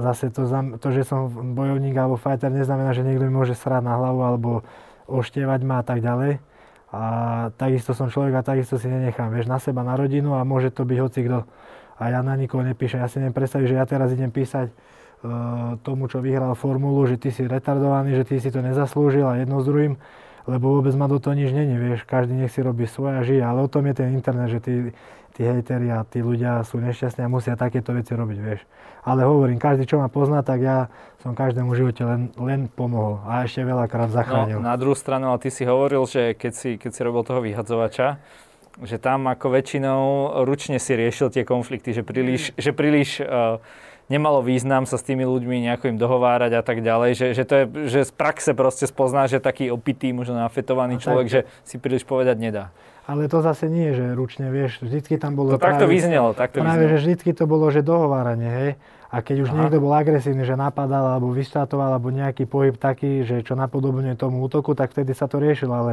Zase to, to, že som bojovník alebo fighter, neznamená, že niekto mi môže srať na hlavu alebo oštievať ma a tak ďalej. A takisto som človek a takisto si nenechám, vieš, na seba, na rodinu a môže to byť hoci kto a ja na nikoho nepíšem. Ja si neviem predstaviť, že ja teraz idem písať uh, tomu, čo vyhral formulu, že ty si retardovaný, že ty si to nezaslúžil a jedno s druhým, lebo vôbec ma do toho nič není, vieš, každý nech si robí svoje a žije, ale o tom je ten internet, že tí, tí hejteri a tí ľudia sú nešťastní a musia takéto veci robiť, vieš. Ale hovorím, každý, čo ma pozná, tak ja som každému živote len, len pomohol a ešte veľakrát zachránil. No, na druhú stranu, ale ty si hovoril, že keď si, keď si robil toho vyhadzovača, že tam ako väčšinou ručne si riešil tie konflikty, že príliš, mm. že príliš uh, nemalo význam sa s tými ľuďmi nejako im dohovárať a tak ďalej, že, že to je, že z praxe proste spozná, že taký opitý, možno nafetovaný a človek, tak, že si príliš povedať nedá. Ale to zase nie, že ručne, vieš, vždycky tam bolo... To takto vyznelo, takto Práve, vyznelo. že vždycky to bolo, že dohováranie, hej. A keď už Aha. niekto bol agresívny, že napadal alebo vystátoval alebo nejaký pohyb taký, že čo napodobňuje tomu útoku, tak vtedy sa to riešilo, ale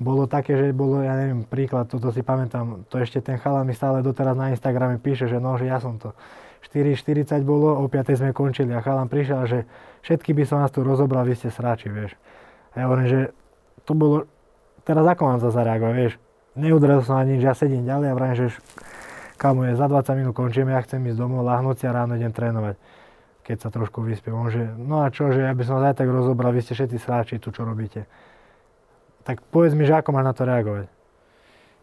bolo také, že bolo, ja neviem, príklad, toto si pamätám, to ešte ten chala mi stále doteraz na Instagrame píše, že no, že ja som to. 4.40 bolo, o 5. sme končili a chalan prišiel, že všetky by som vás tu rozobral, vy ste sráči, vieš. A ja hovorím, že to bolo, teraz ako mám sa zareagovať, vieš. Neudrel som ani nič, ja sedím ďalej a vrajím, že kamo je, za 20 minút končíme, ja chcem ísť domov, lahnúť si a ráno idem trénovať. Keď sa trošku vyspiem. On že, no a čo, že ja by som vás aj tak rozobral, vy ste všetci sráči tu, čo robíte. Tak povedz mi, že ako máš na to reagovať.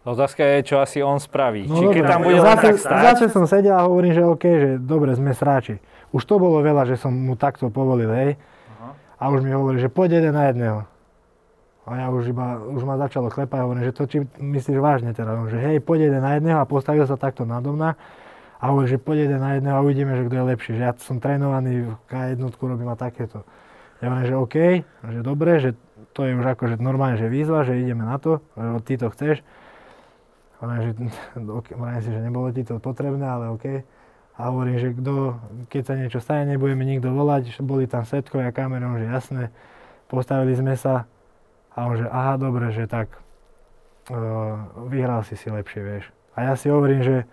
Otázka je, čo asi on spraví. No, Či keď tam bude zase, tak stáť? Zase som sedel a hovorím, že OK, že dobre, sme sráči. Už to bolo veľa, že som mu takto povolil, hej. Uh-huh. A už mi hovorí, že poď jeden na jedného. A ja už iba, už ma začalo klepať, hovorím, že to či myslíš vážne teda, že hej, poď jeden na jedného a postavil sa takto nado mňa a hovorím, že poď jeden na jedného a uvidíme, že kto je lepší, že ja som trénovaný v K1, robím a takéto. Ja hovorím, že OK, že dobre, že to je už akože normálne, že výzva, že ideme na to, že ty to chceš. Hovorím, že, hovorím si, že nebolo ti to potrebné, ale OK. A hovorím, že kto, keď sa niečo stane, nebudeme nikto volať, boli tam setkovia kamerou, že jasné, postavili sme sa, a on že, aha, dobre, že tak vyhral si si lepšie, vieš. A ja si hovorím, že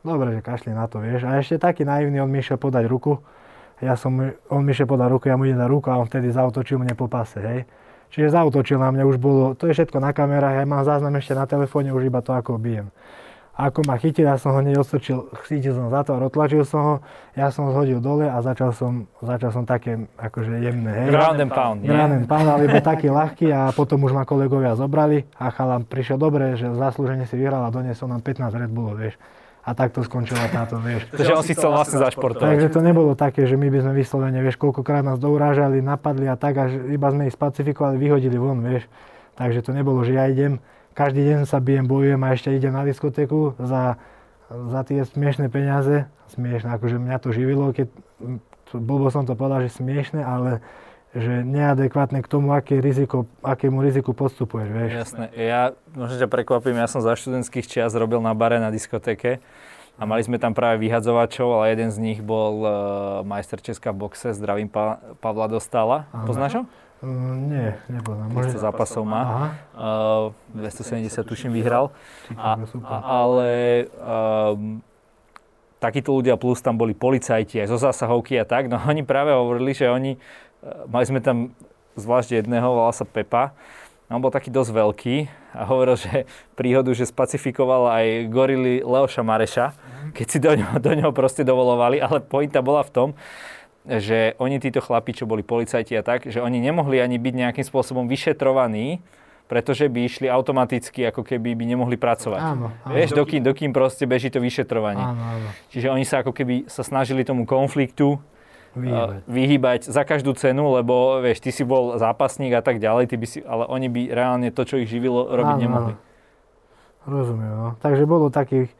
dobre, že kašli na to, vieš. A ešte taký naivný, on mi išiel podať ruku. Ja som, on mi išiel podať ruku, ja mu idem na ruku a on vtedy zautočil mne po pase, hej. Čiže zautočil na mňa, už bolo, to je všetko na kamerách, ja mám záznam ešte na telefóne, už iba to ako bijem. A ako ma chytil, ja som ho hneď odstočil, chytil som za to a otlačil som ho, ja som ho zhodil dole a začal som, začal som také akože jemné, hej. Ground and pound, Ground and pound, ale iba taký ľahký a potom už ma kolegovia zobrali a chalam prišiel dobre, že zaslúžene si vyhral a doniesol nám 15 Red Bullov, vieš. A takto skončila táto, vieš. Takže on si chcel vlastne zašportovať. Takže to nebolo také, že my by sme vyslovene, vieš, koľkokrát nás dourážali, napadli a tak, až iba sme ich spacifikovali, vyhodili von, vieš. Takže to nebolo, že ja idem, každý deň sa bijem, bojujem a ešte idem na diskotéku za, za tie smiešné peniaze. Smiešné, akože mňa to živilo, keď blbo som to povedal, že smiešné, ale že neadekvátne k tomu, aké riziko, akému riziku podstupuješ, vieš. Jasné. Ja, možno ťa prekvapím, ja som za študentských čias robil na bare na diskotéke a mali sme tam práve vyhadzovačov, ale jeden z nich bol uh, majster Česka v boxe, zdravím pa- Pavla Dostala. Poznáš ho? Uh, nie, nepoznám. 300 zápasov má. Uh, 270 tuším vyhral. A, a, ale um, takíto ľudia plus tam boli policajti aj zo zásahovky a tak. No oni práve hovorili, že oni, mali sme tam zvlášť jedného, volal sa Pepa. On bol taký dosť veľký a hovoril, že príhodu, že spacifikoval aj gorily Leoša Mareša, keď si do ňoho, do ňoho proste dovolovali, ale pointa bola v tom, že oni títo chlapi, čo boli policajti a tak, že oni nemohli ani byť nejakým spôsobom vyšetrovaní, pretože by išli automaticky, ako keby by nemohli pracovať. Áno, áno. Vieš, dokým, dokým proste beží to vyšetrovanie. Áno, áno. Čiže oni sa ako keby sa snažili tomu konfliktu Vyhýbať. vyhýbať za každú cenu, lebo vieš, ty si bol zápasník a tak ďalej, ty by si, ale oni by reálne to, čo ich živilo, robiť Áno, nemohli. áno. Rozumiem, no. Takže bolo takých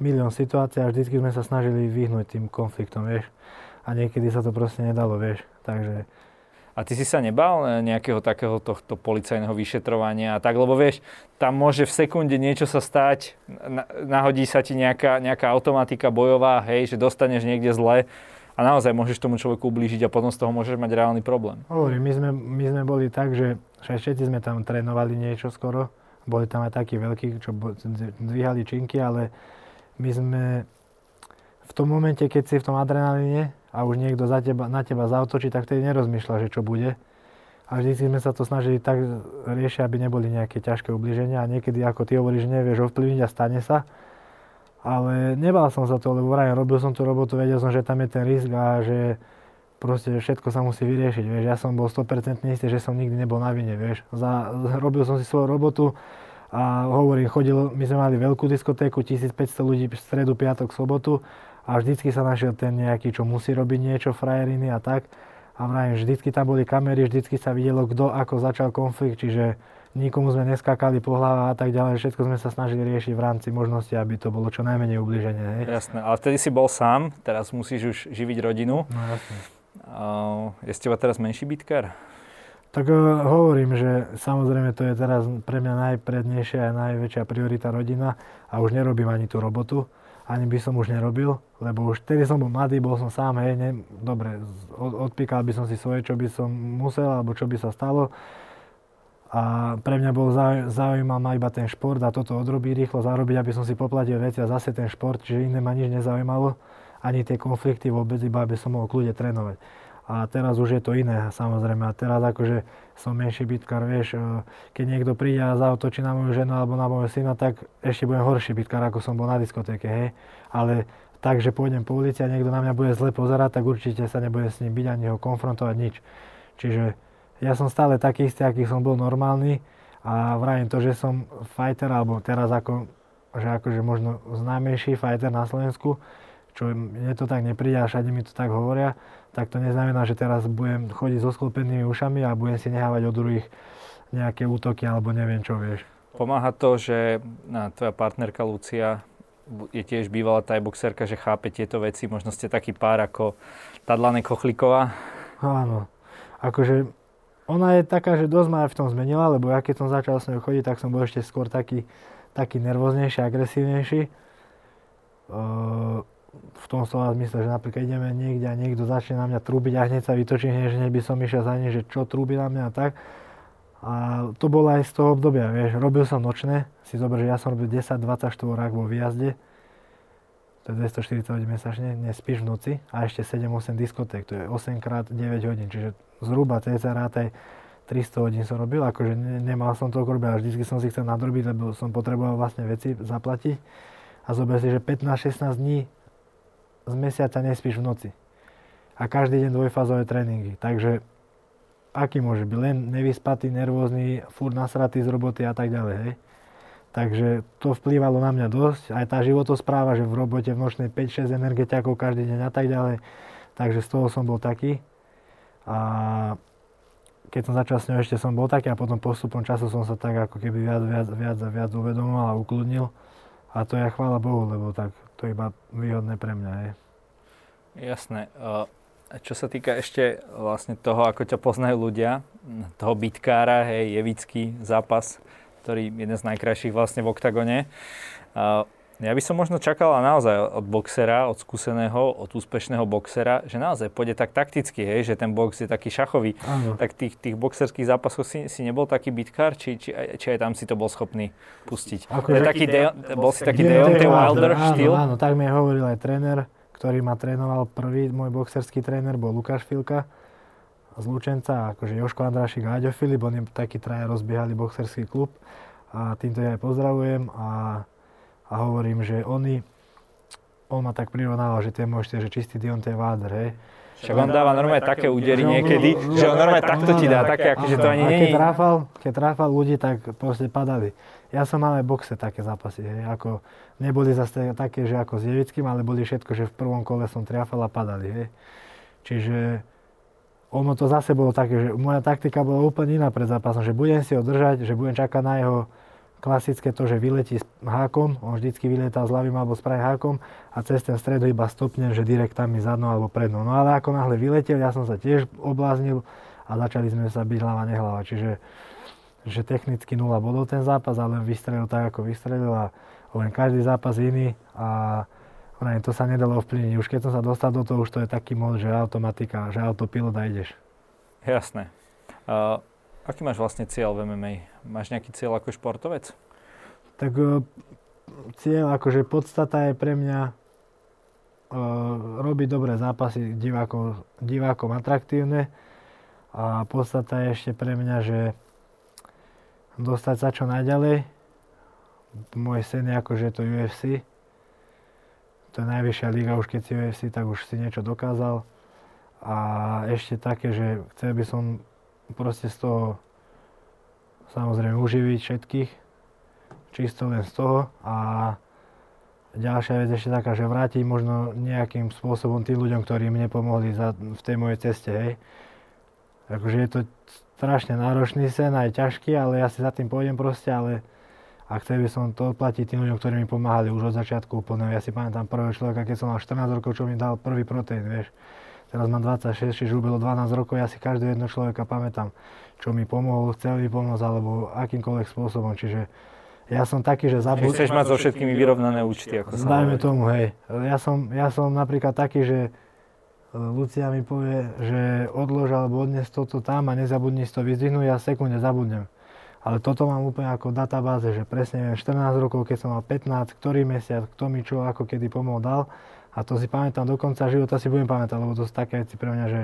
milión situácií a vždycky sme sa snažili vyhnúť tým konfliktom, vieš. A niekedy sa to proste nedalo, vieš. Takže A ty si sa nebal eh, nejakého takého tohto policajného vyšetrovania a tak, lebo vieš, tam môže v sekunde niečo sa stať, na, nahodí sa ti nejaká, nejaká automatika bojová, hej, že dostaneš niekde zle a naozaj môžeš tomu človeku ublížiť a potom z toho môžeš mať reálny problém. hovorím, my sme, my sme boli tak, že všetci sme tam trénovali niečo skoro. Boli tam aj takí veľkí, čo dvíhali činky, ale my sme v tom momente, keď si v tom adrenalíne a už niekto za teba, na teba zautočí, tak vtedy nerozmýšľa, že čo bude. A vždy sme sa to snažili tak riešiť, aby neboli nejaké ťažké ubliženia a niekedy, ako ty hovoríš, nevieš ovplyvniť a stane sa. Ale nebal som sa to, lebo vrajím, robil som tú robotu, vedel som, že tam je ten risk a že proste všetko sa musí vyriešiť, vieš. Ja som bol 100% istý, že som nikdy nebol na vine, vieš. Za, robil som si svoju robotu a hovorím, chodil, my sme mali veľkú diskotéku, 1500 ľudí v stredu, piatok, sobotu a vždycky sa našiel ten nejaký, čo musí robiť niečo, frajeriny a tak. A vrajím, vždycky tam boli kamery, vždycky sa videlo, kto ako začal konflikt, čiže nikomu sme neskákali po hlave a tak ďalej. Všetko sme sa snažili riešiť v rámci možnosti, aby to bolo čo najmenej ubliženie. Hej. Jasné, ale vtedy si bol sám, teraz musíš už živiť rodinu. No jasne. Uh, je z teba teraz menší bitkár? Tak uh, hovorím, že samozrejme to je teraz pre mňa najprednejšia a najväčšia priorita rodina a už nerobím ani tú robotu, ani by som už nerobil, lebo už vtedy som bol mladý, bol som sám, hej, ne, dobre, od, odpíkal by som si svoje, čo by som musel, alebo čo by sa stalo. A pre mňa bol zau- zaujímavý ma iba ten šport a toto odrobiť rýchlo, zarobiť, aby som si poplatil veci a zase ten šport, čiže iné ma nič nezaujímalo, ani tie konflikty vôbec, iba aby som mohol kľude trénovať. A teraz už je to iné, samozrejme. A teraz akože som menší bitkár, vieš, e, keď niekto príde a zautočí na moju ženu alebo na môjho syna, tak ešte budem horší bitkár, ako som bol na diskotéke, hej. Ale tak, že pôjdem po ulici a niekto na mňa bude zle pozerať, tak určite sa nebude s ním byť ani ho konfrontovať nič. Čiže ja som stále taký istý, aký som bol normálny a vravím to, že som fighter, alebo teraz ako, že akože možno známejší fighter na Slovensku, čo mne to tak nepríde a všade mi to tak hovoria, tak to neznamená, že teraz budem chodiť so sklopenými ušami a budem si nehávať od druhých nejaké útoky alebo neviem čo, vieš. Pomáha to, že na, tvoja partnerka Lucia je tiež bývalá taj boxerka, že chápe tieto veci. Možno ste taký pár ako Tadlane Kochliková. Áno, akože ona je taká, že dosť ma aj v tom zmenila, lebo ja keď som začal s ňou chodiť, tak som bol ešte skôr taký, taký nervóznejší, agresívnejší. Ehm, v tom slova zmysle, že napríklad ideme niekde a niekto začne na mňa trúbiť a hneď sa vytočí, hneď, hneď by som išiel za ním, že čo trúbi na mňa a tak. A to bolo aj z toho obdobia, vieš, robil som nočné, si zober, že ja som robil 10-24 rák vo výjazde, to je 240 hodín mesačne, nespíš v noci a ešte 7-8 diskoték, to je 8 krát 9 hodín, čiže zhruba cca rátaj 300 hodín som robil, akože ne, nemal som toľko robiť, ale vždy som si chcel nadrobiť, lebo som potreboval vlastne veci zaplatiť. A zober si, že 15-16 dní z mesiaca nespíš v noci. A každý deň dvojfázové tréningy. Takže aký môže byť? Len nevyspatý, nervózny, furt nasratý z roboty a tak ďalej, hej? Takže to vplývalo na mňa dosť. Aj tá životospráva, že v robote v nočnej 5-6 energetiakov každý deň a tak ďalej. Takže z toho som bol taký. A keď som začal s ňou, ešte som bol taký a potom postupom času som sa tak ako keby viac, viac, viac a viac uvedomoval a ukludnil. A to je chvála Bohu, lebo tak to je iba výhodné pre mňa. Je. Jasné. Čo sa týka ešte vlastne toho, ako ťa poznajú ľudia, toho bitkára, hej, jevický zápas, ktorý je jeden z najkrajších vlastne v oktagone. Ja by som možno čakal naozaj od boxera, od skúseného, od úspešného boxera, že naozaj pôjde tak takticky, hej, že ten box je taký šachový. Áno. Tak tých, tých boxerských zápasov si, si nebol taký bitkár, či, či, či aj tam si to bol schopný pustiť? Ako je taký de, bol si taký Deontay Wilder áno, štýl? Áno, tak mi hovoril aj tréner, ktorý ma trénoval prvý, môj boxerský tréner bol Lukáš Filka z Lučenca, akože Joško Andrášik a Aďo Filip, oni takí traja rozbiehali boxerský klub a týmto ja aj pozdravujem a a hovorím, že oni, on ma tak prirovnával, že to je môžete, že čistý Deontay Wilder, hej. Však on dáva normálne také údery niekedy, že on normálne takto ti dá, také, akože to ani nie je. Keď tráfal ľudí, tak proste padali. Ja som mal aj boxe také zápasy, hej, ako neboli zase také, že ako s Jevickým, ale boli všetko, že v prvom kole som triafal a padali, hej. Čiže ono to zase bolo také, že moja taktika bola úplne iná pred zápasom, že budem si ho držať, že budem čakať na jeho klasické to, že vyletí s hákom, on vždycky vyletá s ľavým alebo s pravým hákom a cez ten stred iba stopnem, že direkt tam mi zadnou alebo prednou. No ale ako náhle vyletel, ja som sa tiež obláznil a začali sme sa byť hlava nehlava. Čiže že technicky nula bodov ten zápas, ale vystrelil tak, ako vystrelil a hovorím, každý zápas iný a hovorím, to sa nedalo ovplyvniť. Už keď som sa dostal do toho, už to je taký mod, že automatika, že autopilot a ideš. Jasné. Uh, aký máš vlastne cieľ v MMA? Máš nejaký cieľ ako športovec? Tak uh, cieľ, akože podstata je pre mňa uh, robiť dobré zápasy divákom, divákom atraktívne a podstata je ešte pre mňa, že dostať sa čo najďalej. Môj sen je akože to UFC. To je najvyššia liga, už keď si UFC, tak už si niečo dokázal. A ešte také, že chcel by som proste z toho samozrejme uživiť všetkých, čisto len z toho a ďalšia vec ešte taká, že vrátiť možno nejakým spôsobom tým ľuďom, ktorí mne pomohli za, v tej mojej ceste, hej. Takže je to strašne náročný sen, aj ťažký, ale ja si za tým pôjdem proste, ale a chcel by som to odplatiť tým ľuďom, ktorí mi pomáhali už od začiatku úplne. Ja si pamätám prvého človeka, keď som mal 14 rokov, čo mi dal prvý proteín, vieš. Teraz mám 26, čiže už bylo 12 rokov, ja si každého jedného človeka pamätám čo mi pomohol, chcel mi pomôcť alebo akýmkoľvek spôsobom. Čiže ja som taký, že zabudol... Chceš mať so všetkými vyrovnané účty, ako sa Dajme tomu, hej. Ja som, ja som napríklad taký, že e, Lucia mi povie, že odlož alebo odnes toto tam a nezabudni si to vyzdvihnúť, ja sekunde zabudnem. Ale toto mám úplne ako databáze, že presne viem 14 rokov, keď som mal 15, ktorý mesiac, kto mi čo, ako kedy pomohol dal. A to si pamätám do konca života, si budem pamätať, lebo to sú také veci pre mňa, že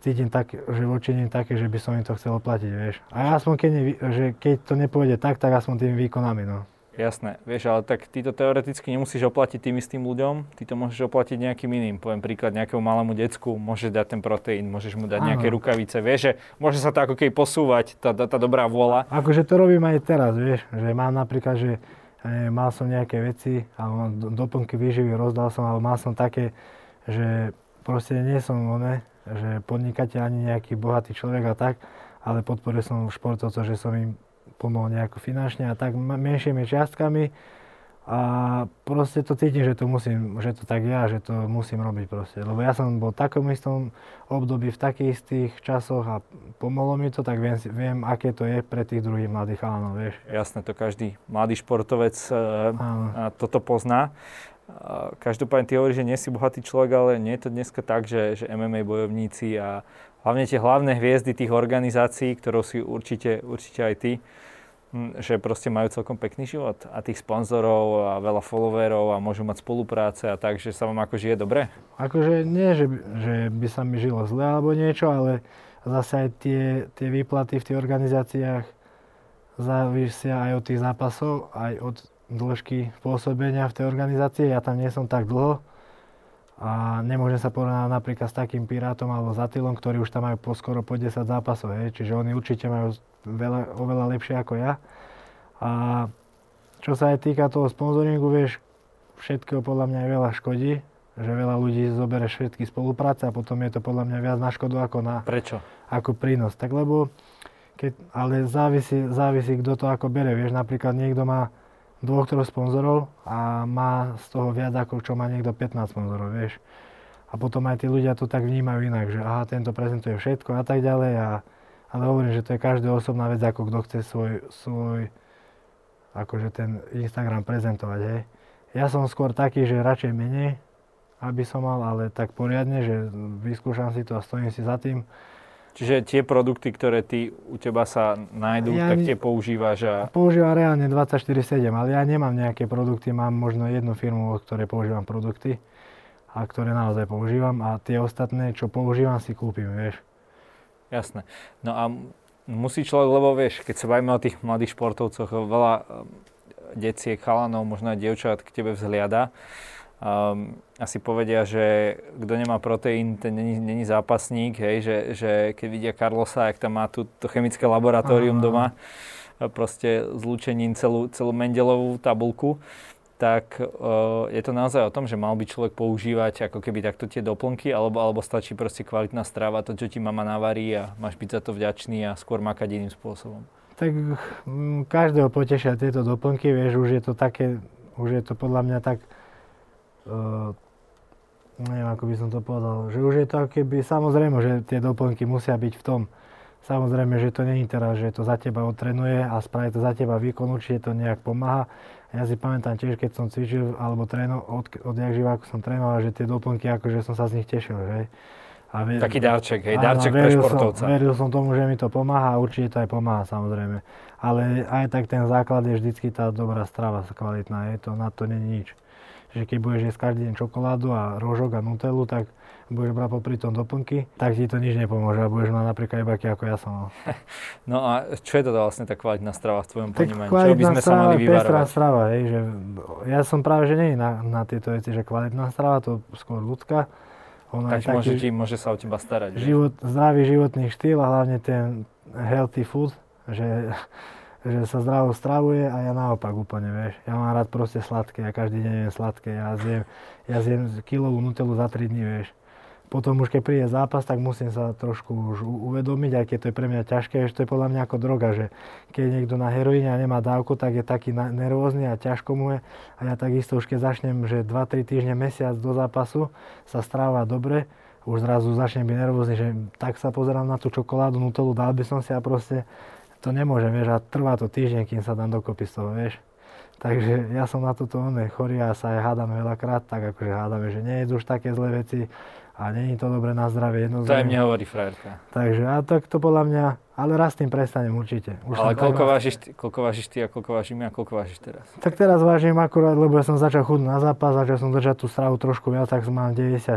cítim tak, že voči nim také, že by som im to chcel oplatiť, vieš. A aspoň keď, ne, že keď to nepôjde tak, tak aspoň tými výkonami, no. Jasné, vieš, ale tak ty to teoreticky nemusíš oplatiť tým istým ľuďom, ty to môžeš oplatiť nejakým iným. Poviem príklad nejakému malému decku, môžeš dať ten proteín, môžeš mu dať Áno. nejaké rukavice, vieš, že môže sa to ako keby posúvať, tá, tá, tá dobrá vôľa. Akože to robím aj teraz, vieš, že mám napríklad, že e, mal som nejaké veci, alebo doplnky výživy rozdal som, ale mal som také, že proste nie som, ne, že podnikateľ ani nejaký bohatý človek a tak, ale podporil som športovcov, že som im pomohol nejako finančne a tak menšími čiastkami a proste to cítim, že to musím, že to tak ja, že to musím robiť proste. Lebo ja som bol v takom istom období, v takých istých časoch a pomohlo mi to, tak viem, viem aké to je pre tých druhých mladých chalanov, vieš. Jasné, to každý mladý športovec uh, toto pozná. Každopádne ty hovoríš, že nie si bohatý človek, ale nie je to dneska tak, že, že MMA bojovníci a hlavne tie hlavné hviezdy tých organizácií, ktorou si určite, určite aj ty, že proste majú celkom pekný život a tých sponzorov a veľa followerov a môžu mať spolupráce a tak, že sa vám ako žije dobre? Akože nie, že, že by sa mi žilo zle alebo niečo, ale zase aj tie, tie výplaty v tých organizáciách závisia aj od tých zápasov, aj od dĺžky pôsobenia v tej organizácii. Ja tam nie som tak dlho a nemôžem sa porovnať napríklad s takým Pirátom alebo Zatilom, ktorí už tam majú po skoro po 10 zápasov. Hej. Čiže oni určite majú veľa, oveľa lepšie ako ja. A čo sa aj týka toho sponzoringu, vieš, všetkého podľa mňa aj veľa škodí, že veľa ľudí zoberie všetky spolupráce a potom je to podľa mňa viac na škodu ako na Prečo? Ako prínos. Tak lebo, keď, ale závisí, závisí, kto to ako bere. Vieš, napríklad niekto má dvoch, troch sponzorov a má z toho viac ako čo má niekto 15 sponzorov, vieš. A potom aj tí ľudia to tak vnímajú inak, že aha, tento prezentuje všetko a tak ďalej. A, ale hovorím, že to je každá osobná vec, ako kto chce svoj, svoj akože ten Instagram prezentovať, hej. Ja som skôr taký, že radšej menej, aby som mal, ale tak poriadne, že vyskúšam si to a stojím si za tým. Čiže tie produkty, ktoré ty u teba sa nájdú, ja tak tie používaš a... Používam reálne 24-7, ale ja nemám nejaké produkty, mám možno jednu firmu, od ktorej používam produkty a ktoré naozaj používam a tie ostatné, čo používam, si kúpim, vieš. Jasné. No a musí človek, lebo vieš, keď sa bavíme o tých mladých športovcoch, veľa um, deciek, chalanov, možno aj dievčat k tebe vzhliada. Um, asi povedia, že kto nemá proteín, ten není, není zápasník, hej, že, že keď vidia Carlosa, ak tam má tú, to chemické laboratórium Aha. doma, proste zlúčením celú, celú Mendelovú tabulku, tak uh, je to naozaj o tom, že mal by človek používať ako keby takto tie doplnky, alebo, alebo stačí proste kvalitná strava, to, čo ti mama navarí a máš byť za to vďačný a skôr makať iným spôsobom. Tak m, každého potešia tieto doplnky, vieš, už je to také, už je to podľa mňa tak, uh, neviem, ako by som to povedal, že už je to keby, samozrejme, že tie doplnky musia byť v tom, Samozrejme, že to je teraz, že to za teba otrenuje a spraví to za teba výkon, určite to nejak pomáha. Ja si pamätám tiež, keď som cvičil alebo trénoval, od, odjak živa, ako som trénoval, že tie doplnky, akože som sa z nich tešil, že? A ver, Taký darček, hej, darček pre športovca. Som, veril som tomu, že mi to pomáha a určite to aj pomáha samozrejme. Ale aj tak ten základ je vždycky tá dobrá strava, kvalitná, je to, na to není nič. Že keď budeš jesť každý deň čokoládu a rožok a nutelu, tak budeš brať popri tom doplnky, tak ti to nič nepomôže a budeš mať napríklad iba ako ja som mal. No a čo je to vlastne tá kvalitná strava v tvojom ponímaní? Čo by sme strava, sa mali vyvarovať? strava, hej, že ja som práve, že nie na, na tieto veci, že kvalitná strava, to skôr ľudská. Ona tak môže, ti, môže sa o teba starať. Život, zdravý životný štýl a hlavne ten healthy food, že, že sa zdravo stravuje a ja naopak úplne, vieš. Ja mám rád proste sladké, ja každý deň jem sladké, ja zjem, ja zjem kilovú nutelu za 3 dní, vieš potom už keď príde zápas, tak musím sa trošku už uvedomiť, aj keď to je pre mňa ťažké, že to je podľa mňa ako droga, že keď niekto na heroíne a nemá dávku, tak je taký nervózny a ťažko mu je. A ja takisto už keď začnem, že 2-3 týždne, mesiac do zápasu sa stráva dobre, už zrazu začnem byť nervózny, že tak sa pozerám na tú čokoládu, nutelu, dal by som si a proste to nemôžem, vieš, a trvá to týždeň, kým sa dám dokopy z toho, vieš. Takže ja som na toto oné chorý a sa aj hádam veľakrát, tak akože hádame, že nie je už také zlé veci, a není to dobré na zdravie jednoznačne. To aj mne hovorí frajerka. Takže a tak to podľa mňa, ale raz tým prestanem určite. Už ale koľko vážiš, koľko vážiš ty a koľko vážim ja, koľko vážiš teraz? Tak teraz vážim akurát, lebo ja som začal chudnúť na zápas, začal som držať tú stravu trošku viac, tak som mal 94,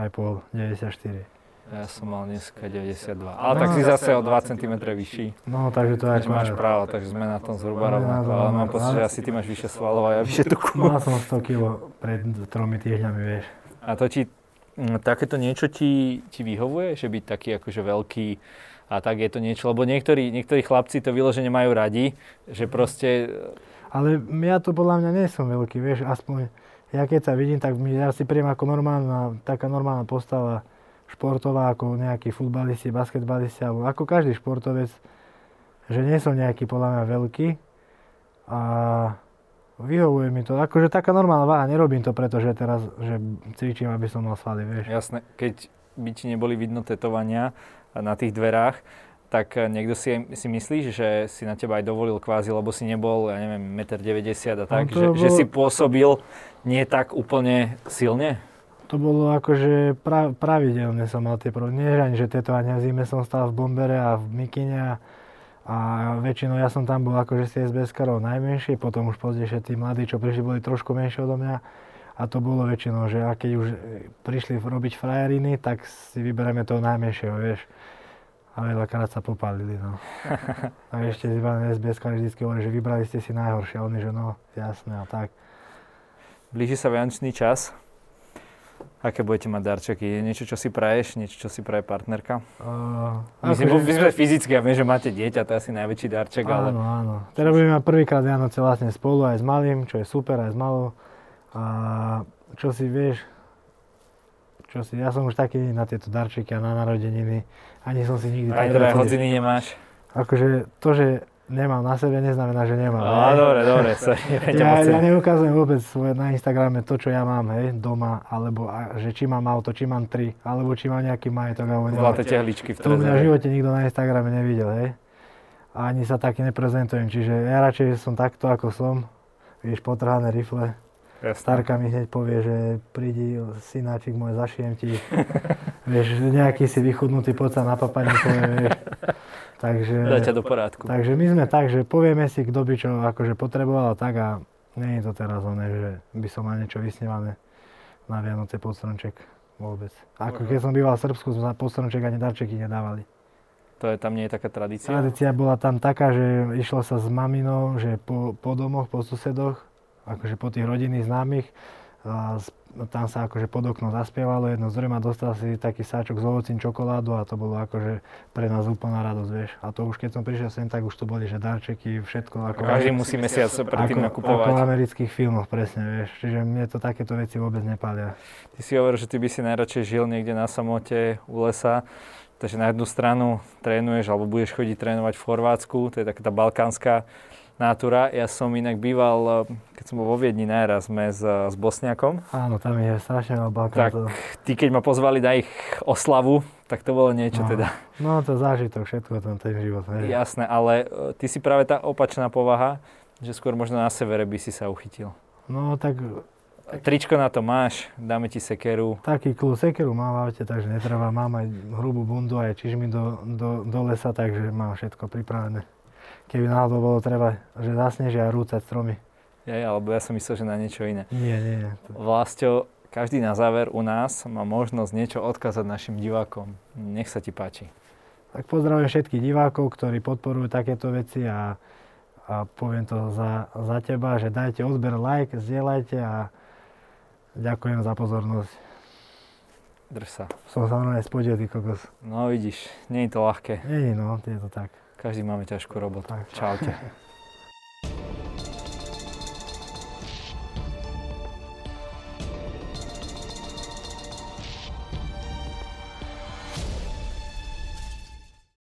aj pol, 94. Ja som mal dneska 92. Ale no, tak si zase o 2 cm vyšší. No, takže to aj máš právo, takže sme na tom zhruba rovnako. Ale mám pocit, že asi ty máš vyššie svalov a ja vyššie tuku. Mal som 100 kg pred tromi týždňami, vieš. A to ti takéto niečo ti, ti vyhovuje, že byť taký akože veľký a tak je to niečo, lebo niektorí, niektorí chlapci to vyložene majú radi, že proste... Ale ja to podľa mňa nie som veľký, vieš, aspoň ja keď sa vidím, tak mi, ja si príjem ako normálna, taká normálna postava športová, ako nejakí futbalisti, basketbalisti, alebo ako každý športovec, že nie som nejaký podľa mňa veľký. A vyhovuje mi to. Akože taká normálna váha, nerobím to preto, že teraz že cvičím, aby som mal svaly, vieš. Jasné, keď by ti neboli vidno tetovania na tých dverách, tak niekto si, si myslíš, že si na teba aj dovolil kvázi, lebo si nebol, ja neviem, 1,90 m a tak, že, bolo... že si pôsobil nie tak úplne silne? To bolo akože pra, pravidelne som mal tie problémy. Nie, že tetovania v zime som stal v bombere a v mikine a a väčšinou ja som tam bol akože z SBS-karov najmenší, potom už pozdejšie tí mladí, čo prišli, boli trošku menšie odo mňa. A to bolo väčšinou, že a keď už prišli robiť frajeriny, tak si vyberieme toho najmenšieho, vieš. A veľakrát sa popálili, no. a ešte z SBS vždy hovorí, že vybrali ste si najhoršie. A oni, že no, jasné a tak. Blíži sa vianočný čas. Aké budete mať darčeky? Je niečo, čo si praješ? Niečo, čo si praje partnerka? Uh, Myslím, vy sme fyzicky a viem, že máte dieťa, to je asi najväčší darček, ale... Áno, áno. Teraz budeme mať prvýkrát Vianoce vlastne spolu aj s malým, čo je super, aj s malou. A čo si vieš, čo si, ja som už taký na tieto darčeky a na narodeniny. Ani som si nikdy... Aj teda hodziny nemáš? Akože to, že nemám na sebe, neznamená, že nemám. Á, dobre, dobre. ja, ja neukazujem vôbec svoje na Instagrame to, čo ja mám, hej, doma, alebo a, že či mám auto, či mám tri, alebo či mám nejaký majetok, alebo nemám. Zlaté tehličky v To mňa v živote nikto na Instagrame nevidel, hej. a ani sa tak neprezentujem. Čiže ja radšej som takto, ako som. Vieš, potrhané rifle. Jasné. Starka mi hneď povie, že prídi, synáčik môj, zašijem ti. vieš, nejaký si vychudnutý, poď sa na papani povie, vieš. Takže, Dá ťa do porádku. takže my sme tak, že povieme si, kto by čo akože potreboval tak a nie je to teraz oné, že by som mal niečo vysnívané na Vianoce pod stromček vôbec. Ako keď som býval v Srbsku, sme pod stromček ani darčeky nedávali. To je tam nie je taká tradícia. Tradícia bola tam taká, že išlo sa s maminou, že po, po domoch, po susedoch, akože po tých rodinných známych, a s- tam sa akože pod okno zaspievalo jedno z a dostal si taký sáčok s ovocím čokoládu a to bolo akože pre nás úplná radosť, vieš. A to už keď som prišiel sem, tak už to boli, že darčeky, všetko ako, Každý musí mesiac predtým nakupovať. ako v amerických filmoch, presne, vieš. Čiže mne to takéto veci vôbec nepália. Ty si hovoril, že ty by si najradšej žil niekde na samote u lesa. Takže na jednu stranu trénuješ alebo budeš chodiť trénovať v Chorvátsku, to je taká tá balkánska nátura. Ja som inak býval, eh, keď som bol vo Viedni najraz, sme s, s Bosniakom. Áno, tam je strašne veľa Tak balkántov. tí, keď ma pozvali na ich oslavu, tak to bolo niečo No. teda. No to zážitok, všetko ten, ten život, vieš. Jasné, ale eh, ty si práve tá opačná povaha, že skôr možno na severe by si sa uchytil. No tak Tričko na to máš, dáme ti sekeru. Taký kľú sekeru mám v aute, takže netreba. Mám aj hrubú bundu, aj čižmy do, do, do lesa, takže mám všetko pripravené. Keby náhodou bolo treba, že zasnežia rúcať stromy. Ja, alebo ja som myslel, že na niečo iné. Nie, nie, nie. Vlasto, každý na záver u nás má možnosť niečo odkázať našim divákom. Nech sa ti páči. Tak pozdravujem všetkých divákov, ktorí podporujú takéto veci a, a poviem to za, za teba, že dajte odber, like, zdieľajte a ďakujem za pozornosť. Drž sa. Som sa normálne spodil, ty kokos. No vidíš, nie je to ľahké. Nie, no, je to tak. Každý máme ťažkú robotu. Čaute.